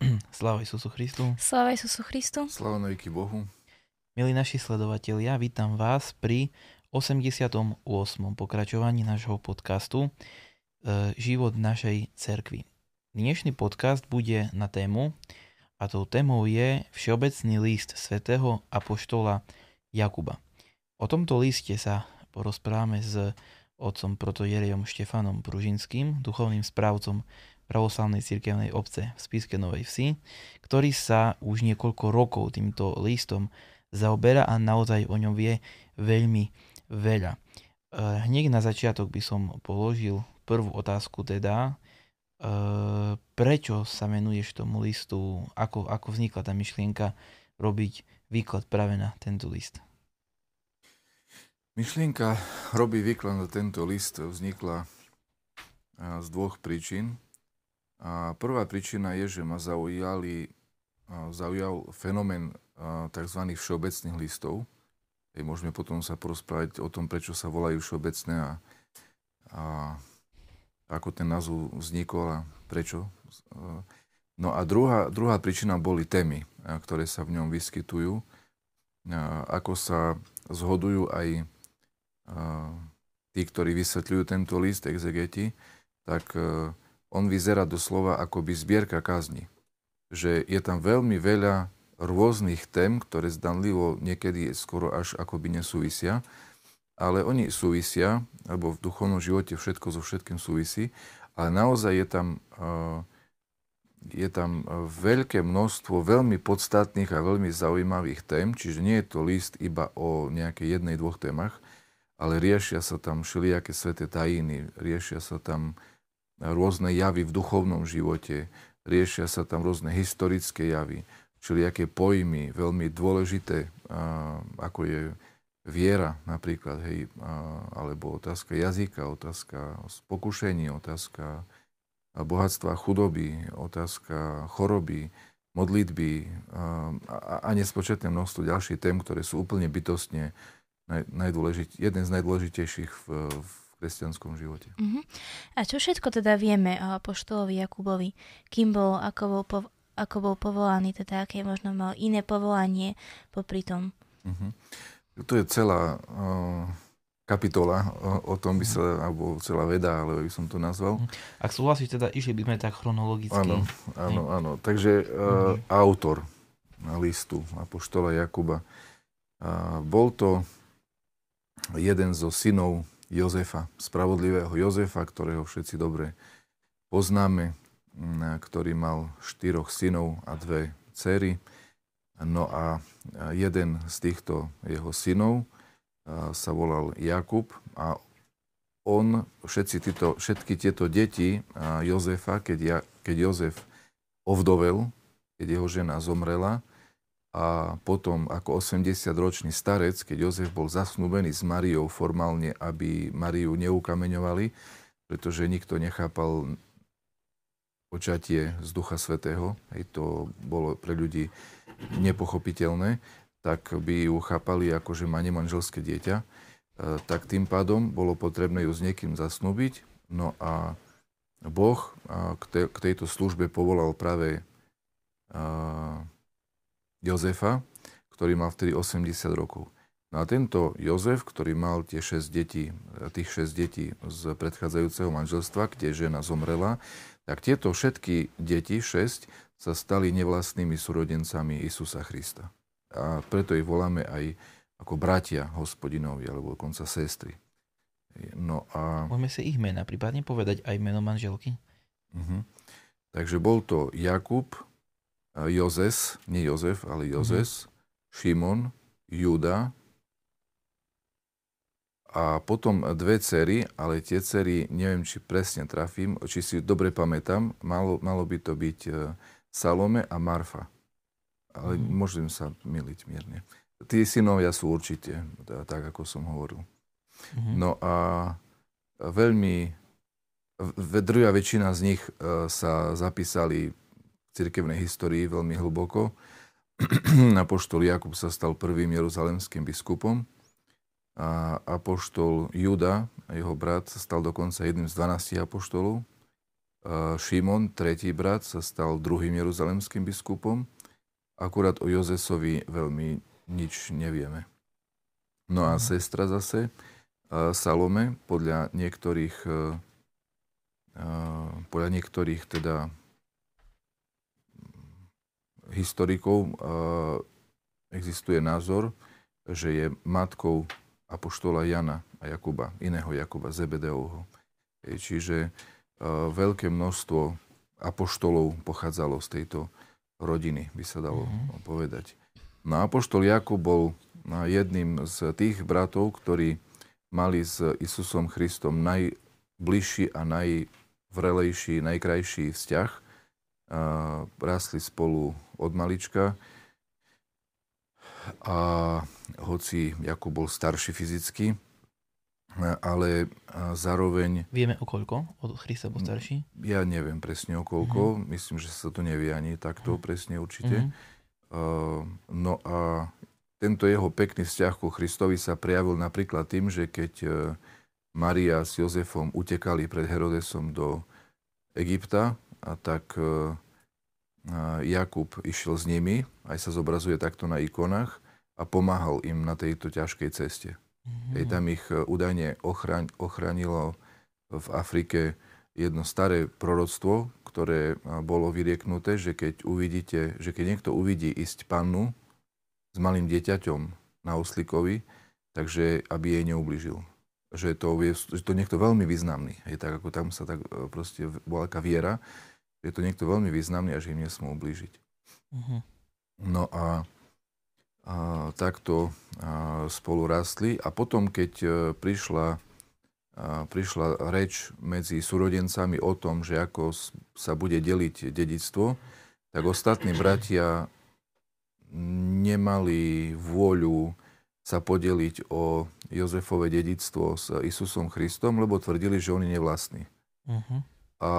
Sláva Isusu Christu. Sláva Isusu Christu. Sláva na Bohu. Milí naši sledovatelia, vítam vás pri 88. pokračovaní nášho podcastu e, Život našej cerkvi. Dnešný podcast bude na tému a tou témou je Všeobecný list svätého Apoštola Jakuba. O tomto liste sa porozprávame s otcom protojerejom Štefanom Pružinským, duchovným správcom pravoslavnej cirkevnej obce v Spiske Novej Vsi, ktorý sa už niekoľko rokov týmto listom zaoberá a naozaj o ňom vie veľmi veľa. Eh, hneď na začiatok by som položil prvú otázku teda, eh, prečo sa menuješ tomu listu, ako, ako vznikla tá myšlienka robiť výklad práve na tento list? Myšlienka robiť výklad na tento list vznikla eh, z dvoch príčin. A prvá príčina je, že ma zaujali, zaujal fenomén tzv. všeobecných listov. Môžeme potom sa porozprávať o tom, prečo sa volajú všeobecné a, a ako ten názov vznikol a prečo. No a druhá, druhá príčina boli témy, ktoré sa v ňom vyskytujú. Ako sa zhodujú aj tí, ktorí vysvetľujú tento list, exegeti, tak on vyzerá doslova ako by zbierka kazni. Že je tam veľmi veľa rôznych tém, ktoré zdanlivo niekedy skoro až akoby nesúvisia, ale oni súvisia, alebo v duchovnom živote všetko so všetkým súvisí, ale naozaj je tam, je tam veľké množstvo veľmi podstatných a veľmi zaujímavých tém, čiže nie je to list iba o nejakej jednej, dvoch témach, ale riešia sa tam všelijaké sveté tajiny, riešia sa tam rôzne javy v duchovnom živote, riešia sa tam rôzne historické javy, aké pojmy, veľmi dôležité, ako je viera napríklad, hej, alebo otázka jazyka, otázka pokušení, otázka bohatstva chudoby, otázka choroby, modlitby a, nespočetné množstvo ďalších tém, ktoré sú úplne bytostne jeden z najdôležitejších v, v kresťanskom živote. Uh-huh. A čo všetko teda vieme o poštolovi Jakubovi? Kým bol, ako bol, po, ako bol povolaný, teda aké možno mal iné povolanie popri tom? Uh-huh. To je celá uh, kapitola, o, o tom by sa, uh-huh. alebo celá veda, ale by som to nazval. Uh-huh. Ak súhlasíš, teda išli by sme tak chronologicky. Áno, áno, áno. Takže uh, uh-huh. autor listu Apoštola Jakuba. Uh, bol to jeden zo synov Jozefa, spravodlivého Jozefa, ktorého všetci dobre poznáme, ktorý mal štyroch synov a dve cery. No a jeden z týchto jeho synov sa volal Jakub a on, všetci títo, všetky tieto deti Jozefa, keď, ja, keď Jozef ovdovel, keď jeho žena zomrela, a potom ako 80-ročný starec, keď Jozef bol zasnúbený s Mariou formálne, aby Mariu neukameňovali, pretože nikto nechápal počatie z Ducha Svetého, hej, to bolo pre ľudí nepochopiteľné, tak by ju chápali ako, že má nemanželské dieťa. E, tak tým pádom bolo potrebné ju s niekým zasnúbiť. No a Boh k, tejto službe povolal práve Jozefa, ktorý mal vtedy 80 rokov. No a tento Jozef, ktorý mal tie 6 detí, tých 6 detí z predchádzajúceho manželstva, kde žena zomrela, tak tieto všetky deti, 6, sa stali nevlastnými súrodencami Isusa Krista. A preto ich voláme aj ako bratia hospodinovi, alebo dokonca sestry. No a... Môžeme si ich mena prípadne povedať aj meno manželky? Uh-huh. Takže bol to Jakub, Jozes, nie Jozef, ale. Jozes, mm-hmm. Šimon, Juda a potom dve cery, ale tie cery, neviem, či presne trafím, či si dobre pamätám, malo, malo by to byť e, Salome a Marfa. Ale mm. môžem sa miliť mierne. Tí synovia sú určite, tak ako som hovoril. Mm-hmm. No a veľmi, druhá väčšina z nich e, sa zapísali cirkevnej histórii veľmi hlboko. Apoštol Jakub sa stal prvým jeruzalemským biskupom a apoštol Juda, jeho brat, sa stal dokonca jedným z 12 apoštolov. Šimon, tretí brat, sa stal druhým jeruzalemským biskupom. Akurát o Jozesovi veľmi nič nevieme. No a sestra zase, Salome, podľa niektorých, podľa niektorých teda historikov existuje názor, že je matkou apoštola Jana a Jakuba, iného Jakuba, Zebedeovho. Čiže veľké množstvo apoštolov pochádzalo z tejto rodiny, by sa dalo mm-hmm. povedať. No apoštol Jakub bol jedným z tých bratov, ktorí mali s Isusom Christom najbližší a najvrelejší, najkrajší vzťah. Rásli spolu od malička. A hoci Jakub bol starší fyzicky, ale zároveň... Vieme o koľko od Christa bol starší? Ja neviem presne o koľko. Mm-hmm. Myslím, že sa to nevie ani takto mm-hmm. presne určite. Mm-hmm. No a tento jeho pekný vzťah ku Christovi sa prejavil napríklad tým, že keď e, Maria s Jozefom utekali pred Herodesom do Egypta, a tak uh, Jakub išiel s nimi, aj sa zobrazuje takto na ikonách, a pomáhal im na tejto ťažkej ceste. Mm-hmm. Hej, tam ich e, údajne ochraň, ochránilo v Afrike jedno staré proroctvo, ktoré e, bolo vyrieknuté, že keď uvidíte, že keď niekto uvidí ísť pannu s malým dieťaťom na oslikovi, takže aby jej neubližil. Že to je že to niekto veľmi významný. Je tak, ako tam sa tak e, proste bola taká viera, je to niekto veľmi významný a že im nesmú ublížiť. Uh-huh. No a, a takto a, spolu rastli. A potom, keď a, e, prišla, a, prišla reč medzi súrodencami o tom, že ako sa bude deliť dedictvo, tak ostatní bratia nemali vôľu sa podeliť o Jozefové dedictvo s Isusom Christom, lebo tvrdili, že on je nevlastný. Uh-huh. A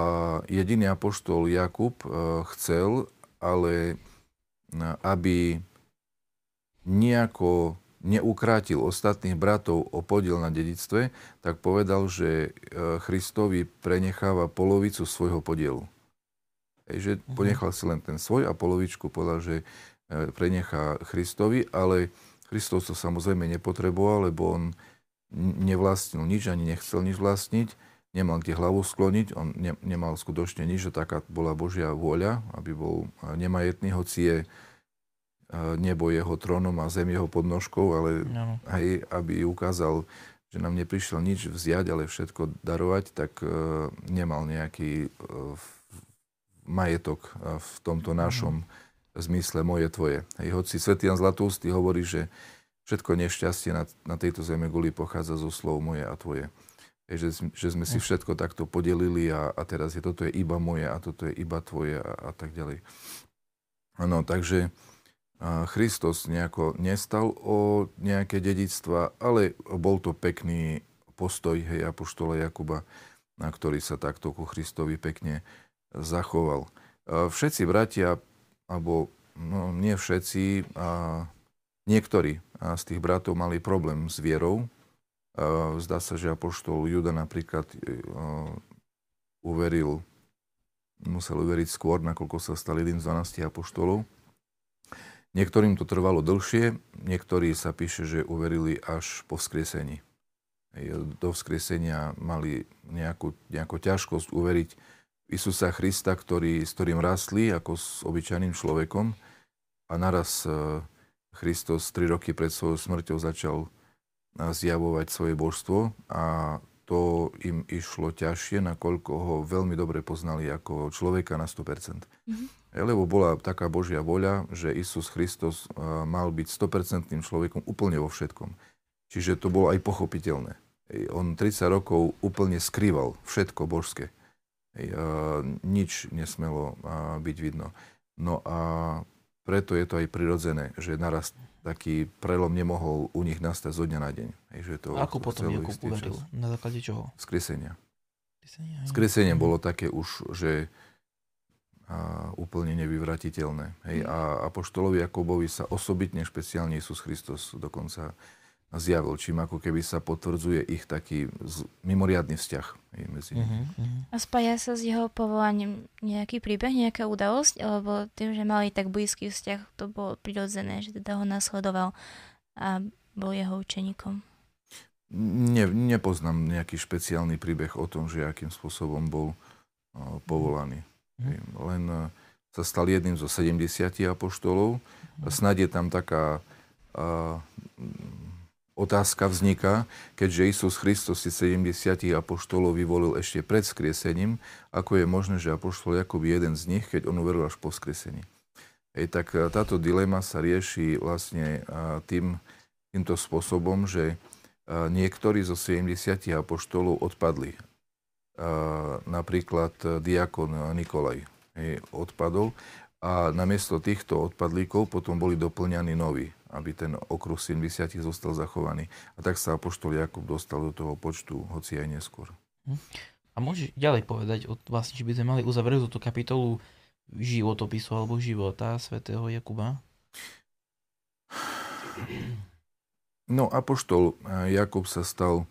jediný apoštol Jakub e, chcel, ale e, aby nejako neukrátil ostatných bratov o podiel na dedictve, tak povedal, že e, Christovi prenecháva polovicu svojho podielu. Ej, že uh-huh. ponechal si len ten svoj a polovičku povedal, že prenechá Christovi, ale Christos to samozrejme nepotreboval, lebo on nevlastnil nič, ani nechcel nič vlastniť nemal kde hlavu skloniť, on ne, nemal skutočne nič, že taká bola Božia vôľa, aby bol nemajetný, hoci je nebo jeho trónom a zem jeho podnožkou, ale no. aj aby ukázal, že nám neprišiel nič vziať, ale všetko darovať, tak uh, nemal nejaký uh, majetok uh, v tomto našom no. zmysle moje tvoje. Hej, hoci Svetý Jan Zlatústy hovorí, že všetko nešťastie na, na tejto zeme guli pochádza zo slov moje a tvoje. Že, že sme si všetko takto podelili a, a teraz je toto je iba moje a toto je iba tvoje a, a tak ďalej. Áno, takže Christos nejako nestal o nejaké dedictva, ale bol to pekný postoj hej, Apoštola Jakuba, na ktorý sa takto ku Christovi pekne zachoval. Všetci bratia, alebo no, nie všetci, a niektorí z tých bratov mali problém s vierou, Zdá sa, že apoštol Juda napríklad e, uveril, musel uveriť skôr, nakoľko sa stal jedným z 12 apoštolov. Niektorým to trvalo dlhšie, niektorí sa píše, že uverili až po vzkriesení. Do vzkriesenia mali nejakú, nejakú ťažkosť uveriť Isusa Krista, ktorý, s ktorým rastli ako s obyčajným človekom a naraz e, Kristus tri roky pred svojou smrťou začal zjavovať svoje božstvo a to im išlo ťažšie, nakoľko ho veľmi dobre poznali ako človeka na 100%. Mm-hmm. Lebo bola taká Božia voľa, že Isus Kristus mal byť 100% človekom úplne vo všetkom. Čiže to bolo aj pochopiteľné. On 30 rokov úplne skrýval všetko božské. Nič nesmelo byť vidno. No a preto je to aj prirodzené, že naraz taký prelom nemohol u nich nastať zo dňa na deň. Hej, že to Ako potom Jakub uveril? Na základe čoho? Skresenia. Skresenie bolo také už, že a, úplne nevyvratiteľné. Hej, mm. a Apoštolovi Jakobovi sa osobitne špeciálne Isus Kristus dokonca zjavil, čím ako keby sa potvrdzuje ich taký z, mimoriadný vzťah medzi nimi. Uh-huh, A spája sa s jeho povolaním nejaký príbeh, nejaká udalosť, alebo tým, že mali tak blízky vzťah, to bolo prirodzené, že teda ho nasledoval a bol jeho učeníkom. Ne, nepoznám nejaký špeciálny príbeh o tom, že akým spôsobom bol uh, povolaný. Uh-huh. Len uh, sa stal jedným zo 70 apoštolov. Uh-huh. Snad je tam taká uh, otázka vzniká, keďže Isus Kristus si 70 apoštolov vyvolil ešte pred skriesením, ako je možné, že apoštol Jakub je jeden z nich, keď on uveril až po skriesení. Ej, tak e, táto dilema sa rieši vlastne e, tým, týmto spôsobom, že e, niektorí zo 70 apoštolov odpadli. Napríklad diakon Nikolaj odpadol a namiesto týchto odpadlíkov potom boli doplňaní noví aby ten okruh 70 zostal zachovaný. A tak sa Apoštol Jakub dostal do toho počtu, hoci aj neskôr. Hm. A môžeš ďalej povedať, vlastne, či by sme mali uzavrieť túto kapitolu životopisu alebo života svätého Jakuba? No, Apoštol eh, Jakub sa stal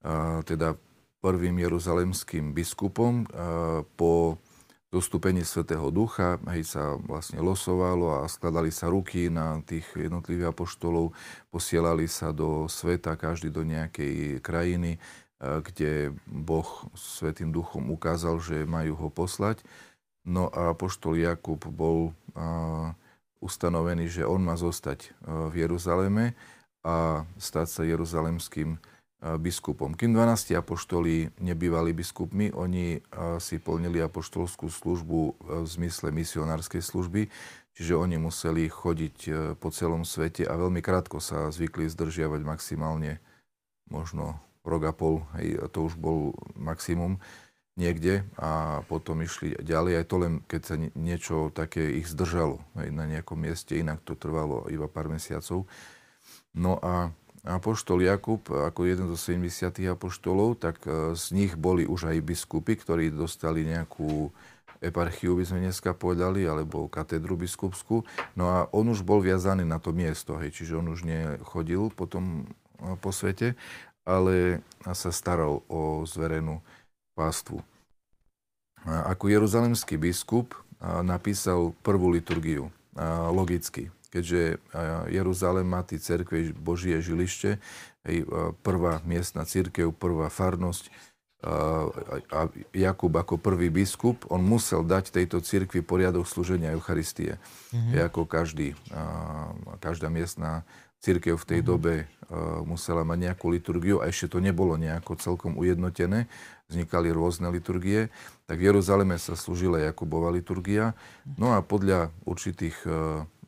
a, eh, teda prvým jeruzalemským biskupom a, eh, po dostúpenie Svetého Ducha, hej, sa vlastne losovalo a skladali sa ruky na tých jednotlivých apoštolov, posielali sa do sveta, každý do nejakej krajiny, kde Boh Svetým Duchom ukázal, že majú ho poslať. No a apoštol Jakub bol ustanovený, že on má zostať v Jeruzaleme a stať sa jeruzalemským biskupom. Kým 12 apoštoli nebývali biskupmi, oni si plnili apoštolskú službu v zmysle misionárskej služby, čiže oni museli chodiť po celom svete a veľmi krátko sa zvykli zdržiavať maximálne možno rok a pol, hej, to už bol maximum niekde a potom išli ďalej. Aj to len, keď sa niečo také ich zdržalo hej, na nejakom mieste, inak to trvalo iba pár mesiacov. No a apoštol Jakub ako jeden zo 70 apoštolov, tak e, z nich boli už aj biskupy, ktorí dostali nejakú eparchiu, by sme dneska povedali, alebo katedru biskupskú. No a on už bol viazaný na to miesto, hej, čiže on už nechodil potom e, po svete, ale sa staral o zverenú pástvu. Ako jeruzalemský biskup napísal prvú liturgiu, logicky keďže Jeruzalém má tí cerkve Božie žilište, prvá miestna církev, prvá farnosť, a Jakub ako prvý biskup, on musel dať tejto cirkvi poriadok slúženia Eucharistie. Mm-hmm. Ako každý, každá miestna církev v tej mm-hmm. dobe musela mať nejakú liturgiu a ešte to nebolo nejako celkom ujednotené. Vznikali rôzne liturgie. Tak v Jeruzaleme sa slúžila Jakubova liturgia. No a podľa určitých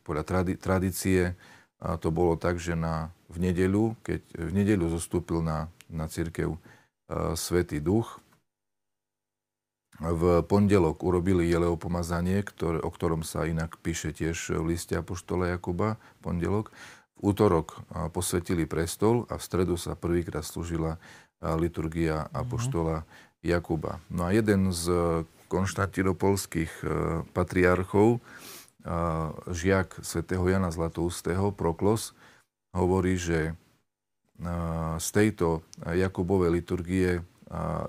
podľa tradi- tradície a to bolo tak, že na, v nedeľu, keď v nedeľu zostúpil na, na církev Svetý duch. V pondelok urobili jeleo pomazanie, ktoré, o ktorom sa inak píše tiež v liste Apoštola Jakuba, pondelok. V útorok posvetili prestol a v stredu sa prvýkrát slúžila liturgia mhm. Apoštola Jakuba. No a jeden z konštantinopolských patriarchov, žiak svätého Jana Zlatoustého, Proklos, hovorí, že z tejto Jakubovej liturgie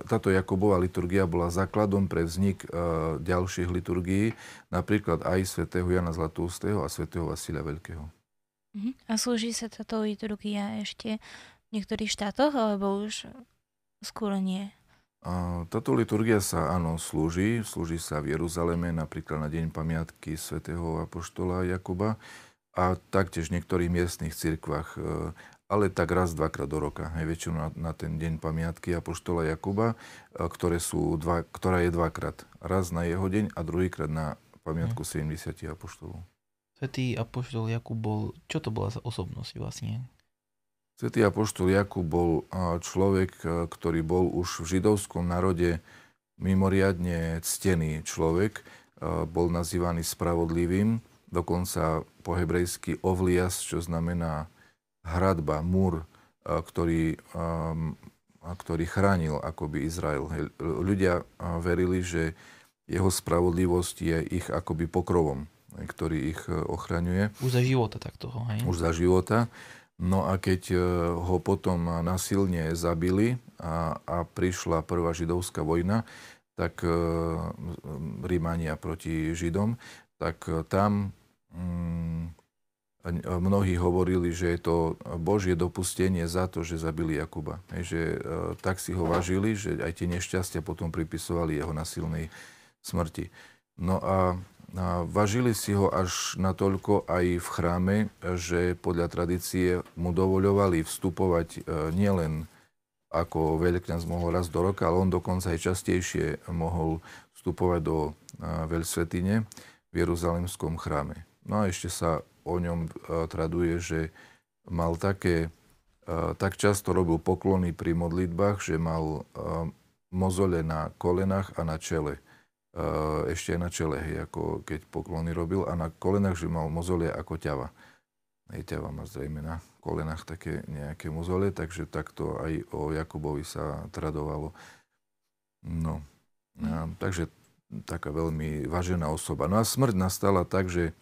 táto Jakubová liturgia bola základom pre vznik ďalších liturgií, napríklad aj svätého Jana Zlatoustého a svätého Vasilia Veľkého. Mhm. A slúži sa táto liturgia ešte v niektorých štátoch, alebo už skôr nie? Táto liturgia sa, áno, slúži. Slúži sa v Jeruzaleme, napríklad na Deň pamiatky svätého Apoštola Jakuba a taktiež v niektorých miestnych cirkvách ale tak raz, dvakrát do roka. Hej, väčšinou na, na ten deň pamiatky Apoštola Jakuba, e, ktoré sú dva, ktorá je dvakrát. Raz na jeho deň a druhýkrát na pamiatku hmm. 70 apoštolov. Svetý Apoštol Jakub bol, čo to bola za osobnosť vlastne? Svetý Apoštol Jakub bol človek, ktorý bol už v židovskom národe mimoriadne ctený človek. Bol nazývaný spravodlivým, dokonca po hebrejsky ovlias, čo znamená hradba, múr, ktorý, ktorý chránil akoby Izrael. Ľudia verili, že jeho spravodlivosť je ich akoby pokrovom, ktorý ich e, ochraňuje. Už za života tak toho, hej? Už za života. No a keď e, ho potom nasilne zabili a, a prišla prvá židovská vojna, tak e, Rímania proti Židom, tak tam mm, mnohí hovorili, že je to Božie dopustenie za to, že zabili Jakuba. Hej, že e, tak si ho vážili, že aj tie nešťastia potom pripisovali jeho nasilnej smrti. No a, a vážili si ho až natoľko aj v chráme, že podľa tradície mu dovoľovali vstupovať e, nielen ako veľkňaz mohol raz do roka, ale on dokonca aj častejšie mohol vstupovať do e, veľsvetine v Jeruzalemskom chráme. No a ešte sa o ňom e, traduje, že mal také, tak často robil poklony pri modlitbách, že mal mozole na kolenách a na čele. Ešte aj na čele, hej, ako keď poklony robil. A na kolenách, že mal mozole ako ťava. Hej, ťava má zrejme na kolenách také nejaké mozole, takže takto aj o Jakubovi sa tradovalo. No, a, takže taká veľmi vážená osoba. No a smrť nastala tak, že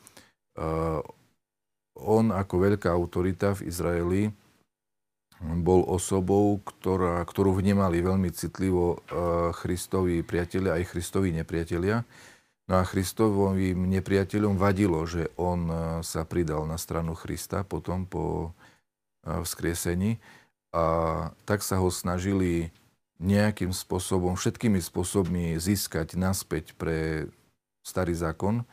uh, on ako veľká autorita v Izraeli bol osobou, ktorá, ktorú vnímali veľmi citlivo eh, Christovi priatelia aj Christovi nepriatelia. No a Christovým nepriateľom vadilo, že on eh, sa pridal na stranu Krista potom po eh, vzkriesení a tak sa ho snažili nejakým spôsobom, všetkými spôsobmi získať naspäť pre starý zákon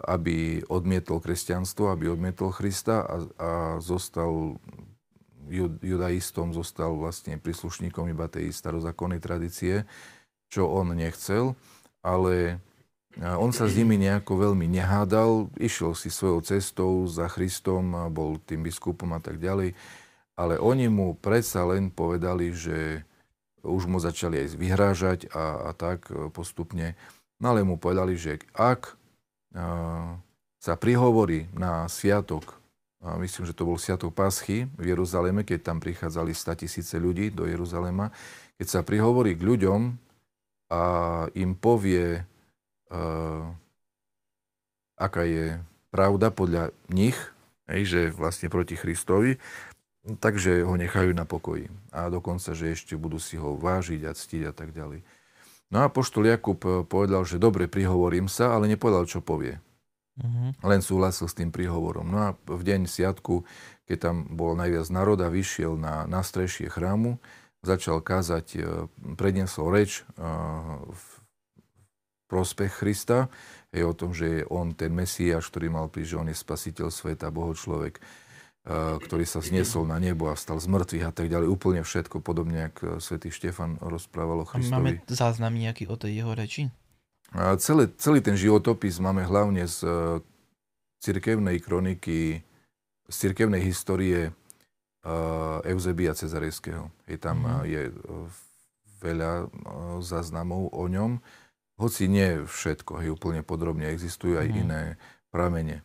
aby odmietol kresťanstvo, aby odmietol Krista a, a zostal judaistom, zostal vlastne príslušníkom iba tej starozákonnej tradície, čo on nechcel, ale on sa s nimi nejako veľmi nehádal, išiel si svojou cestou za Kristom a bol tým biskupom a tak ďalej, ale oni mu predsa len povedali, že už mu začali aj vyhrážať a, a tak postupne, no ale mu povedali, že ak sa prihovorí na sviatok, myslím, že to bol sviatok Paschy v Jeruzaleme, keď tam prichádzali 100 tisíce ľudí do Jeruzalema, keď sa prihovorí k ľuďom a im povie, aká je pravda podľa nich, že vlastne proti Christovi, takže ho nechajú na pokoji. A dokonca, že ešte budú si ho vážiť a ctiť a tak ďalej. No a poštol Jakub eh, povedal, že dobre, prihovorím sa, ale nepovedal, čo povie. Uh-huh. Len súhlasil s tým príhovorom. No a v deň sviatku, keď tam bol najviac národa, vyšiel na nastrešie chrámu, začal kázať, eh, predniesol reč eh, v prospech Krista, je o tom, že je on ten Mesiáš, ktorý mal prísť, že on je spasiteľ sveta, Boho človek ktorý sa zniesol na nebo a stal z mŕtvych a tak ďalej. Úplne všetko, podobne ako svätý Štefan rozprával o Christovi. Máme záznam nejaký o tej jeho reči? Celé, celý ten životopis máme hlavne z e, cirkevnej kroniky, z cirkevnej histórie uh, Eusebia Cezarejského. Je tam mm-hmm. je veľa záznamov o ňom, hoci nie všetko, hej, úplne podrobne, existujú aj mm. iné pramene.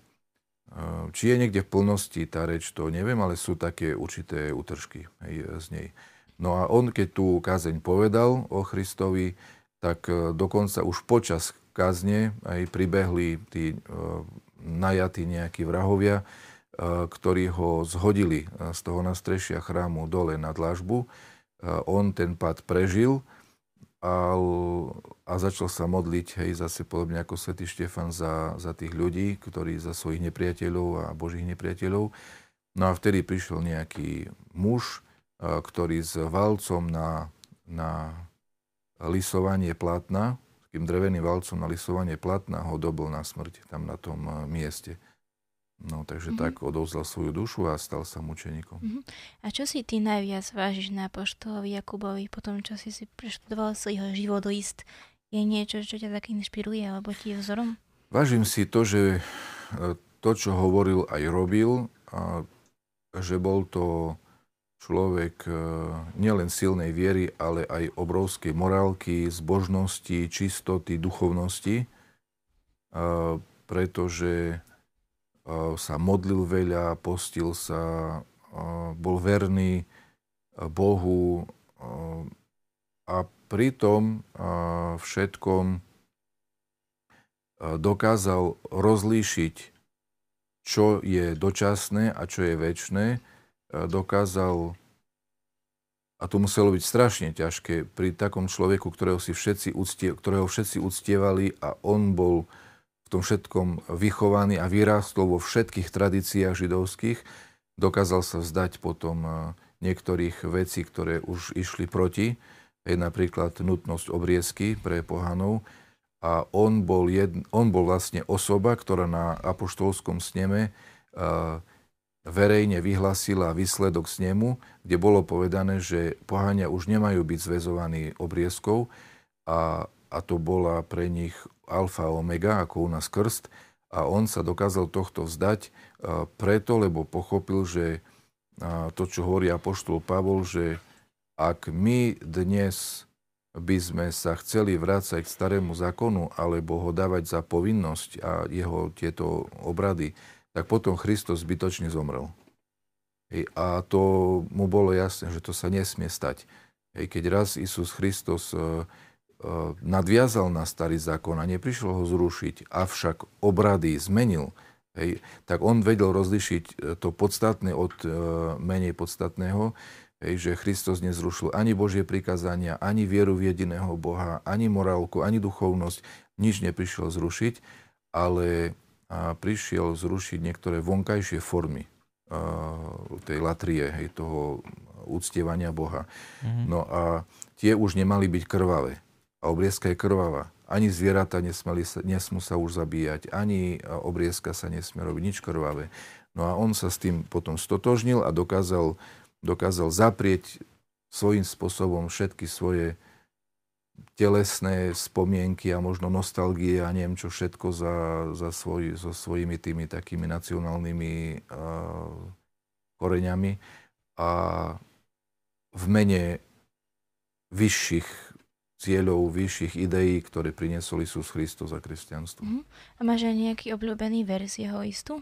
Či je niekde v plnosti tá reč, to neviem, ale sú také určité útržky hej, z nej. No a on, keď tú kázeň povedal o Christovi, tak dokonca už počas kázne aj pribehli tí najatí nejakí vrahovia, ktorí ho zhodili z toho nastrešia chrámu dole na dlažbu. On ten pad prežil a, a začal sa modliť, hej, zase podobne ako svätý Štefan za, za tých ľudí, ktorí za svojich nepriateľov a božích nepriateľov. No a vtedy prišiel nejaký muž, ktorý s valcom na, na lisovanie platna, takým dreveným valcom na lisovanie platna ho dobol na smrť tam na tom mieste. No, takže mm-hmm. tak odovzdal svoju dušu a stal sa mučeníkom. Mm-hmm. A čo si ty najviac vážiš na poštolovi Jakubovi po tom, čo si si preštudoval si jeho? Je niečo, čo ťa tak inšpiruje alebo ti je vzorom? Vážim si to, že e, to, čo hovoril, aj robil, a že bol to človek e, nielen silnej viery, ale aj obrovskej morálky, zbožnosti, čistoty, duchovnosti, pretože sa modlil veľa, postil sa, bol verný Bohu a pritom všetkom dokázal rozlíšiť, čo je dočasné a čo je väčšné. Dokázal, a to muselo byť strašne ťažké, pri takom človeku, ktorého, si všetci uctie, ktorého všetci uctievali a on bol v tom všetkom vychovaný a vyrástol vo všetkých tradíciách židovských, dokázal sa vzdať potom e, niektorých vecí, ktoré už išli proti, je napríklad nutnosť obriezky pre pohanov. A on bol, jed, on bol vlastne osoba, ktorá na apoštolskom sneme uh, verejne vyhlasila výsledok snemu, kde bolo povedané, že pohania už nemajú byť zväzovaní obriezkou a, a to bola pre nich alfa omega, ako u nás krst, a on sa dokázal tohto vzdať preto, lebo pochopil, že to, čo hovorí apoštol Pavol, že ak my dnes by sme sa chceli vrácať k starému zákonu alebo ho dávať za povinnosť a jeho tieto obrady, tak potom Kristus zbytočne zomrel. A to mu bolo jasné, že to sa nesmie stať. Keď raz Isus Kristus E, nadviazal na starý zákon a neprišlo ho zrušiť, avšak obrady zmenil, tak on vedel rozlišiť e, to podstatné od e, menej podstatného, že Kristus nezrušil ani Božie prikázania, ani vieru v jediného Boha, ani morálku, ani duchovnosť, nič neprišiel zrušiť, ale a prišiel zrušiť niektoré vonkajšie formy tej latrie, hej, toho uctievania Boha. Mm-hmm. No a tie už nemali byť krvavé a obriezka je krvavá. Ani zvieratá nesmeli sa, nesmú sa už zabíjať, ani obriezka sa nesmie robiť, nič krvavé. No a on sa s tým potom stotožnil a dokázal, dokázal zaprieť svojím spôsobom všetky svoje telesné spomienky a možno nostalgie a neviem čo všetko za, za svoj, so svojimi tými takými nacionálnymi uh, koreňami a v mene vyšších cieľov, vyšších ideí, ktoré priniesol Isus Kristus a kresťanstvo. Uh-huh. A máš aj nejaký obľúbený vers jeho istu?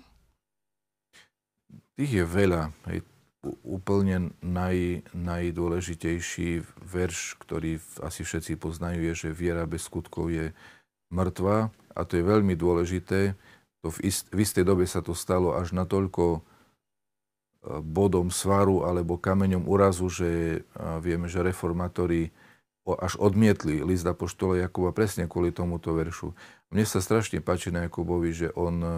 Tých je veľa. Hej. Úplne naj, najdôležitejší verš, ktorý asi všetci poznajú, je, že viera bez skutkov je mŕtva. A to je veľmi dôležité. To v, ist, v istej dobe sa to stalo až natoľko e, bodom svaru alebo kameňom úrazu, že vieme, že reformátori až odmietli list Apoštola Jakuba presne kvôli tomuto veršu. Mne sa strašne páči na Jakubovi, že on e,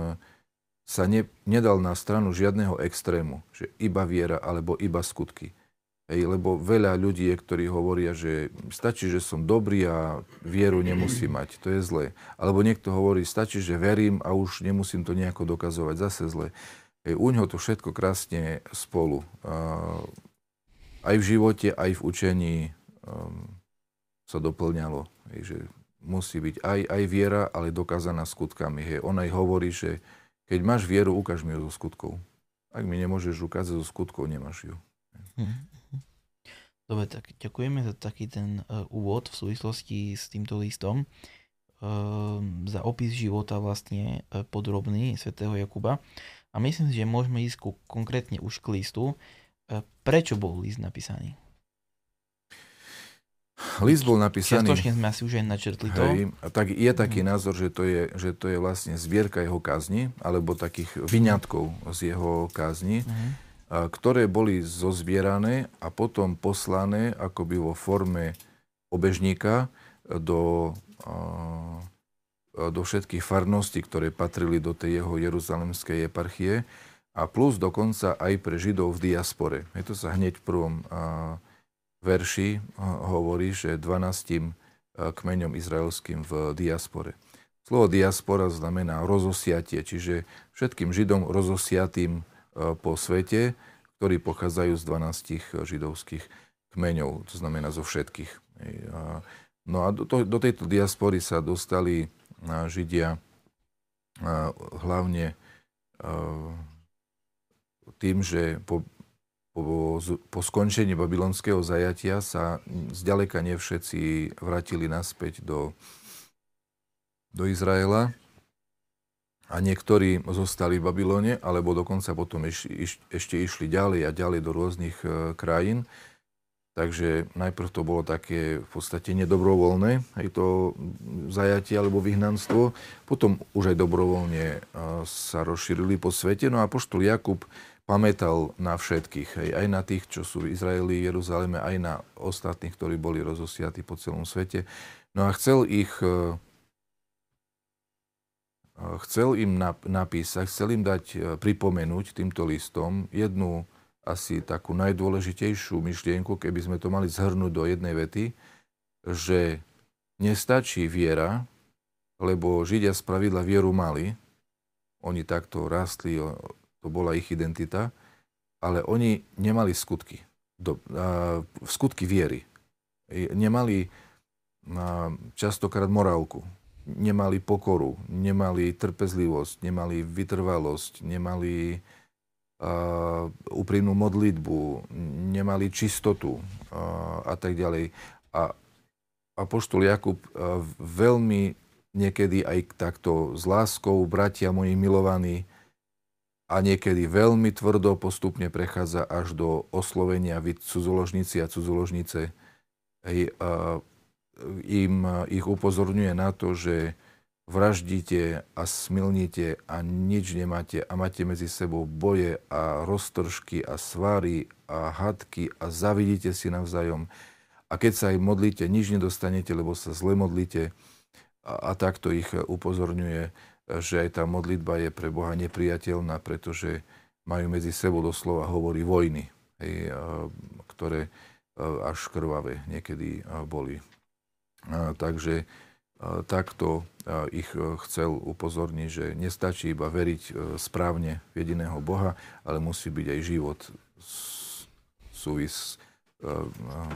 sa ne, nedal na stranu žiadneho extrému, že iba viera alebo iba skutky. Hej, lebo veľa ľudí ktorí hovoria, že stačí, že som dobrý a vieru nemusím mať. To je zlé. Alebo niekto hovorí, stačí, že verím a už nemusím to nejako dokazovať. Zase zlé. Hej, u ňoho to všetko krásne spolu. Aj v živote, aj v učení um, sa doplňalo. Hej, že musí byť aj, aj viera, ale dokázaná skutkami. Hej. On aj hovorí, že keď máš vieru, ukáž mi ju zo skutkov. Ak mi nemôžeš ukázať zo skutkov, nemáš ju. Dobre, tak ďakujeme za taký ten uh, úvod v súvislosti s týmto listom, uh, za opis života vlastne uh, podrobný svätého Jakuba. A myslím si, že môžeme ísť ku, konkrétne už k listu. Uh, prečo bol list napísaný? List bol napísaný... Čiastočne sme asi už aj načrtli to. Hej, a tak je taký mm. názor, že to je, že to je vlastne zbierka jeho kázni, alebo takých vyňatkov z jeho kázni. Mm ktoré boli zozbierané a potom poslané akoby vo forme obežníka do, do všetkých farností, ktoré patrili do tej jeho jeruzalemskej eparchie a plus dokonca aj pre Židov v diaspore. Je to sa hneď v prvom verši hovorí, že 12 kmeňom izraelským v diaspore. Slovo diaspora znamená rozosiatie, čiže všetkým Židom rozosiatým E, po svete, ktorí pochádzajú z 12 židovských kmeňov, to znamená zo všetkých. No a do, do tejto diaspory sa dostali Židia hlavne tým, že po, po, po skončení babylonského zajatia sa zďaleka nevšetci vrátili naspäť do, do Izraela, a niektorí zostali v Babylone, alebo dokonca potom iš, iš, ešte išli ďalej a ďalej do rôznych e, krajín. Takže najprv to bolo také v podstate nedobrovoľné, aj to zajatie alebo vyhnanstvo. Potom už aj dobrovoľne e, sa rozšírili po svete. No a poštol Jakub pamätal na všetkých, aj, aj na tých, čo sú v Izraeli, Jeruzaleme, aj na ostatných, ktorí boli rozosiatí po celom svete. No a chcel ich e, chcel im napísať, chcel im dať e, pripomenúť týmto listom jednu asi takú najdôležitejšiu myšlienku, keby sme to mali zhrnúť do jednej vety, že nestačí viera, lebo Židia z pravidla vieru mali, oni takto rastli, to bola ich identita, ale oni nemali skutky, do, a, skutky viery. Nemali a, častokrát morálku nemali pokoru, nemali trpezlivosť, nemali vytrvalosť, nemali uh, úprimnú modlitbu, nemali čistotu uh, a tak ďalej. A Apoštol Jakub uh, veľmi niekedy aj takto s láskou, bratia moji milovaní, a niekedy veľmi tvrdo postupne prechádza až do oslovenia vy cudzoložníci a cudzoložnice. Hej, uh, im ich upozorňuje na to, že vraždíte a smilníte a nič nemáte a máte medzi sebou boje a roztržky a svary a hadky a zavidíte si navzájom. A keď sa aj modlíte, nič nedostanete, lebo sa zle modlíte. A, a takto ich upozorňuje, že aj tá modlitba je pre Boha nepriateľná, pretože majú medzi sebou doslova hovorí vojny, hej, ktoré až krvavé niekedy boli. Takže takto ich e, chcel upozorniť, že nestačí iba veriť e, správne v jediného Boha, ale musí byť aj život súvis e,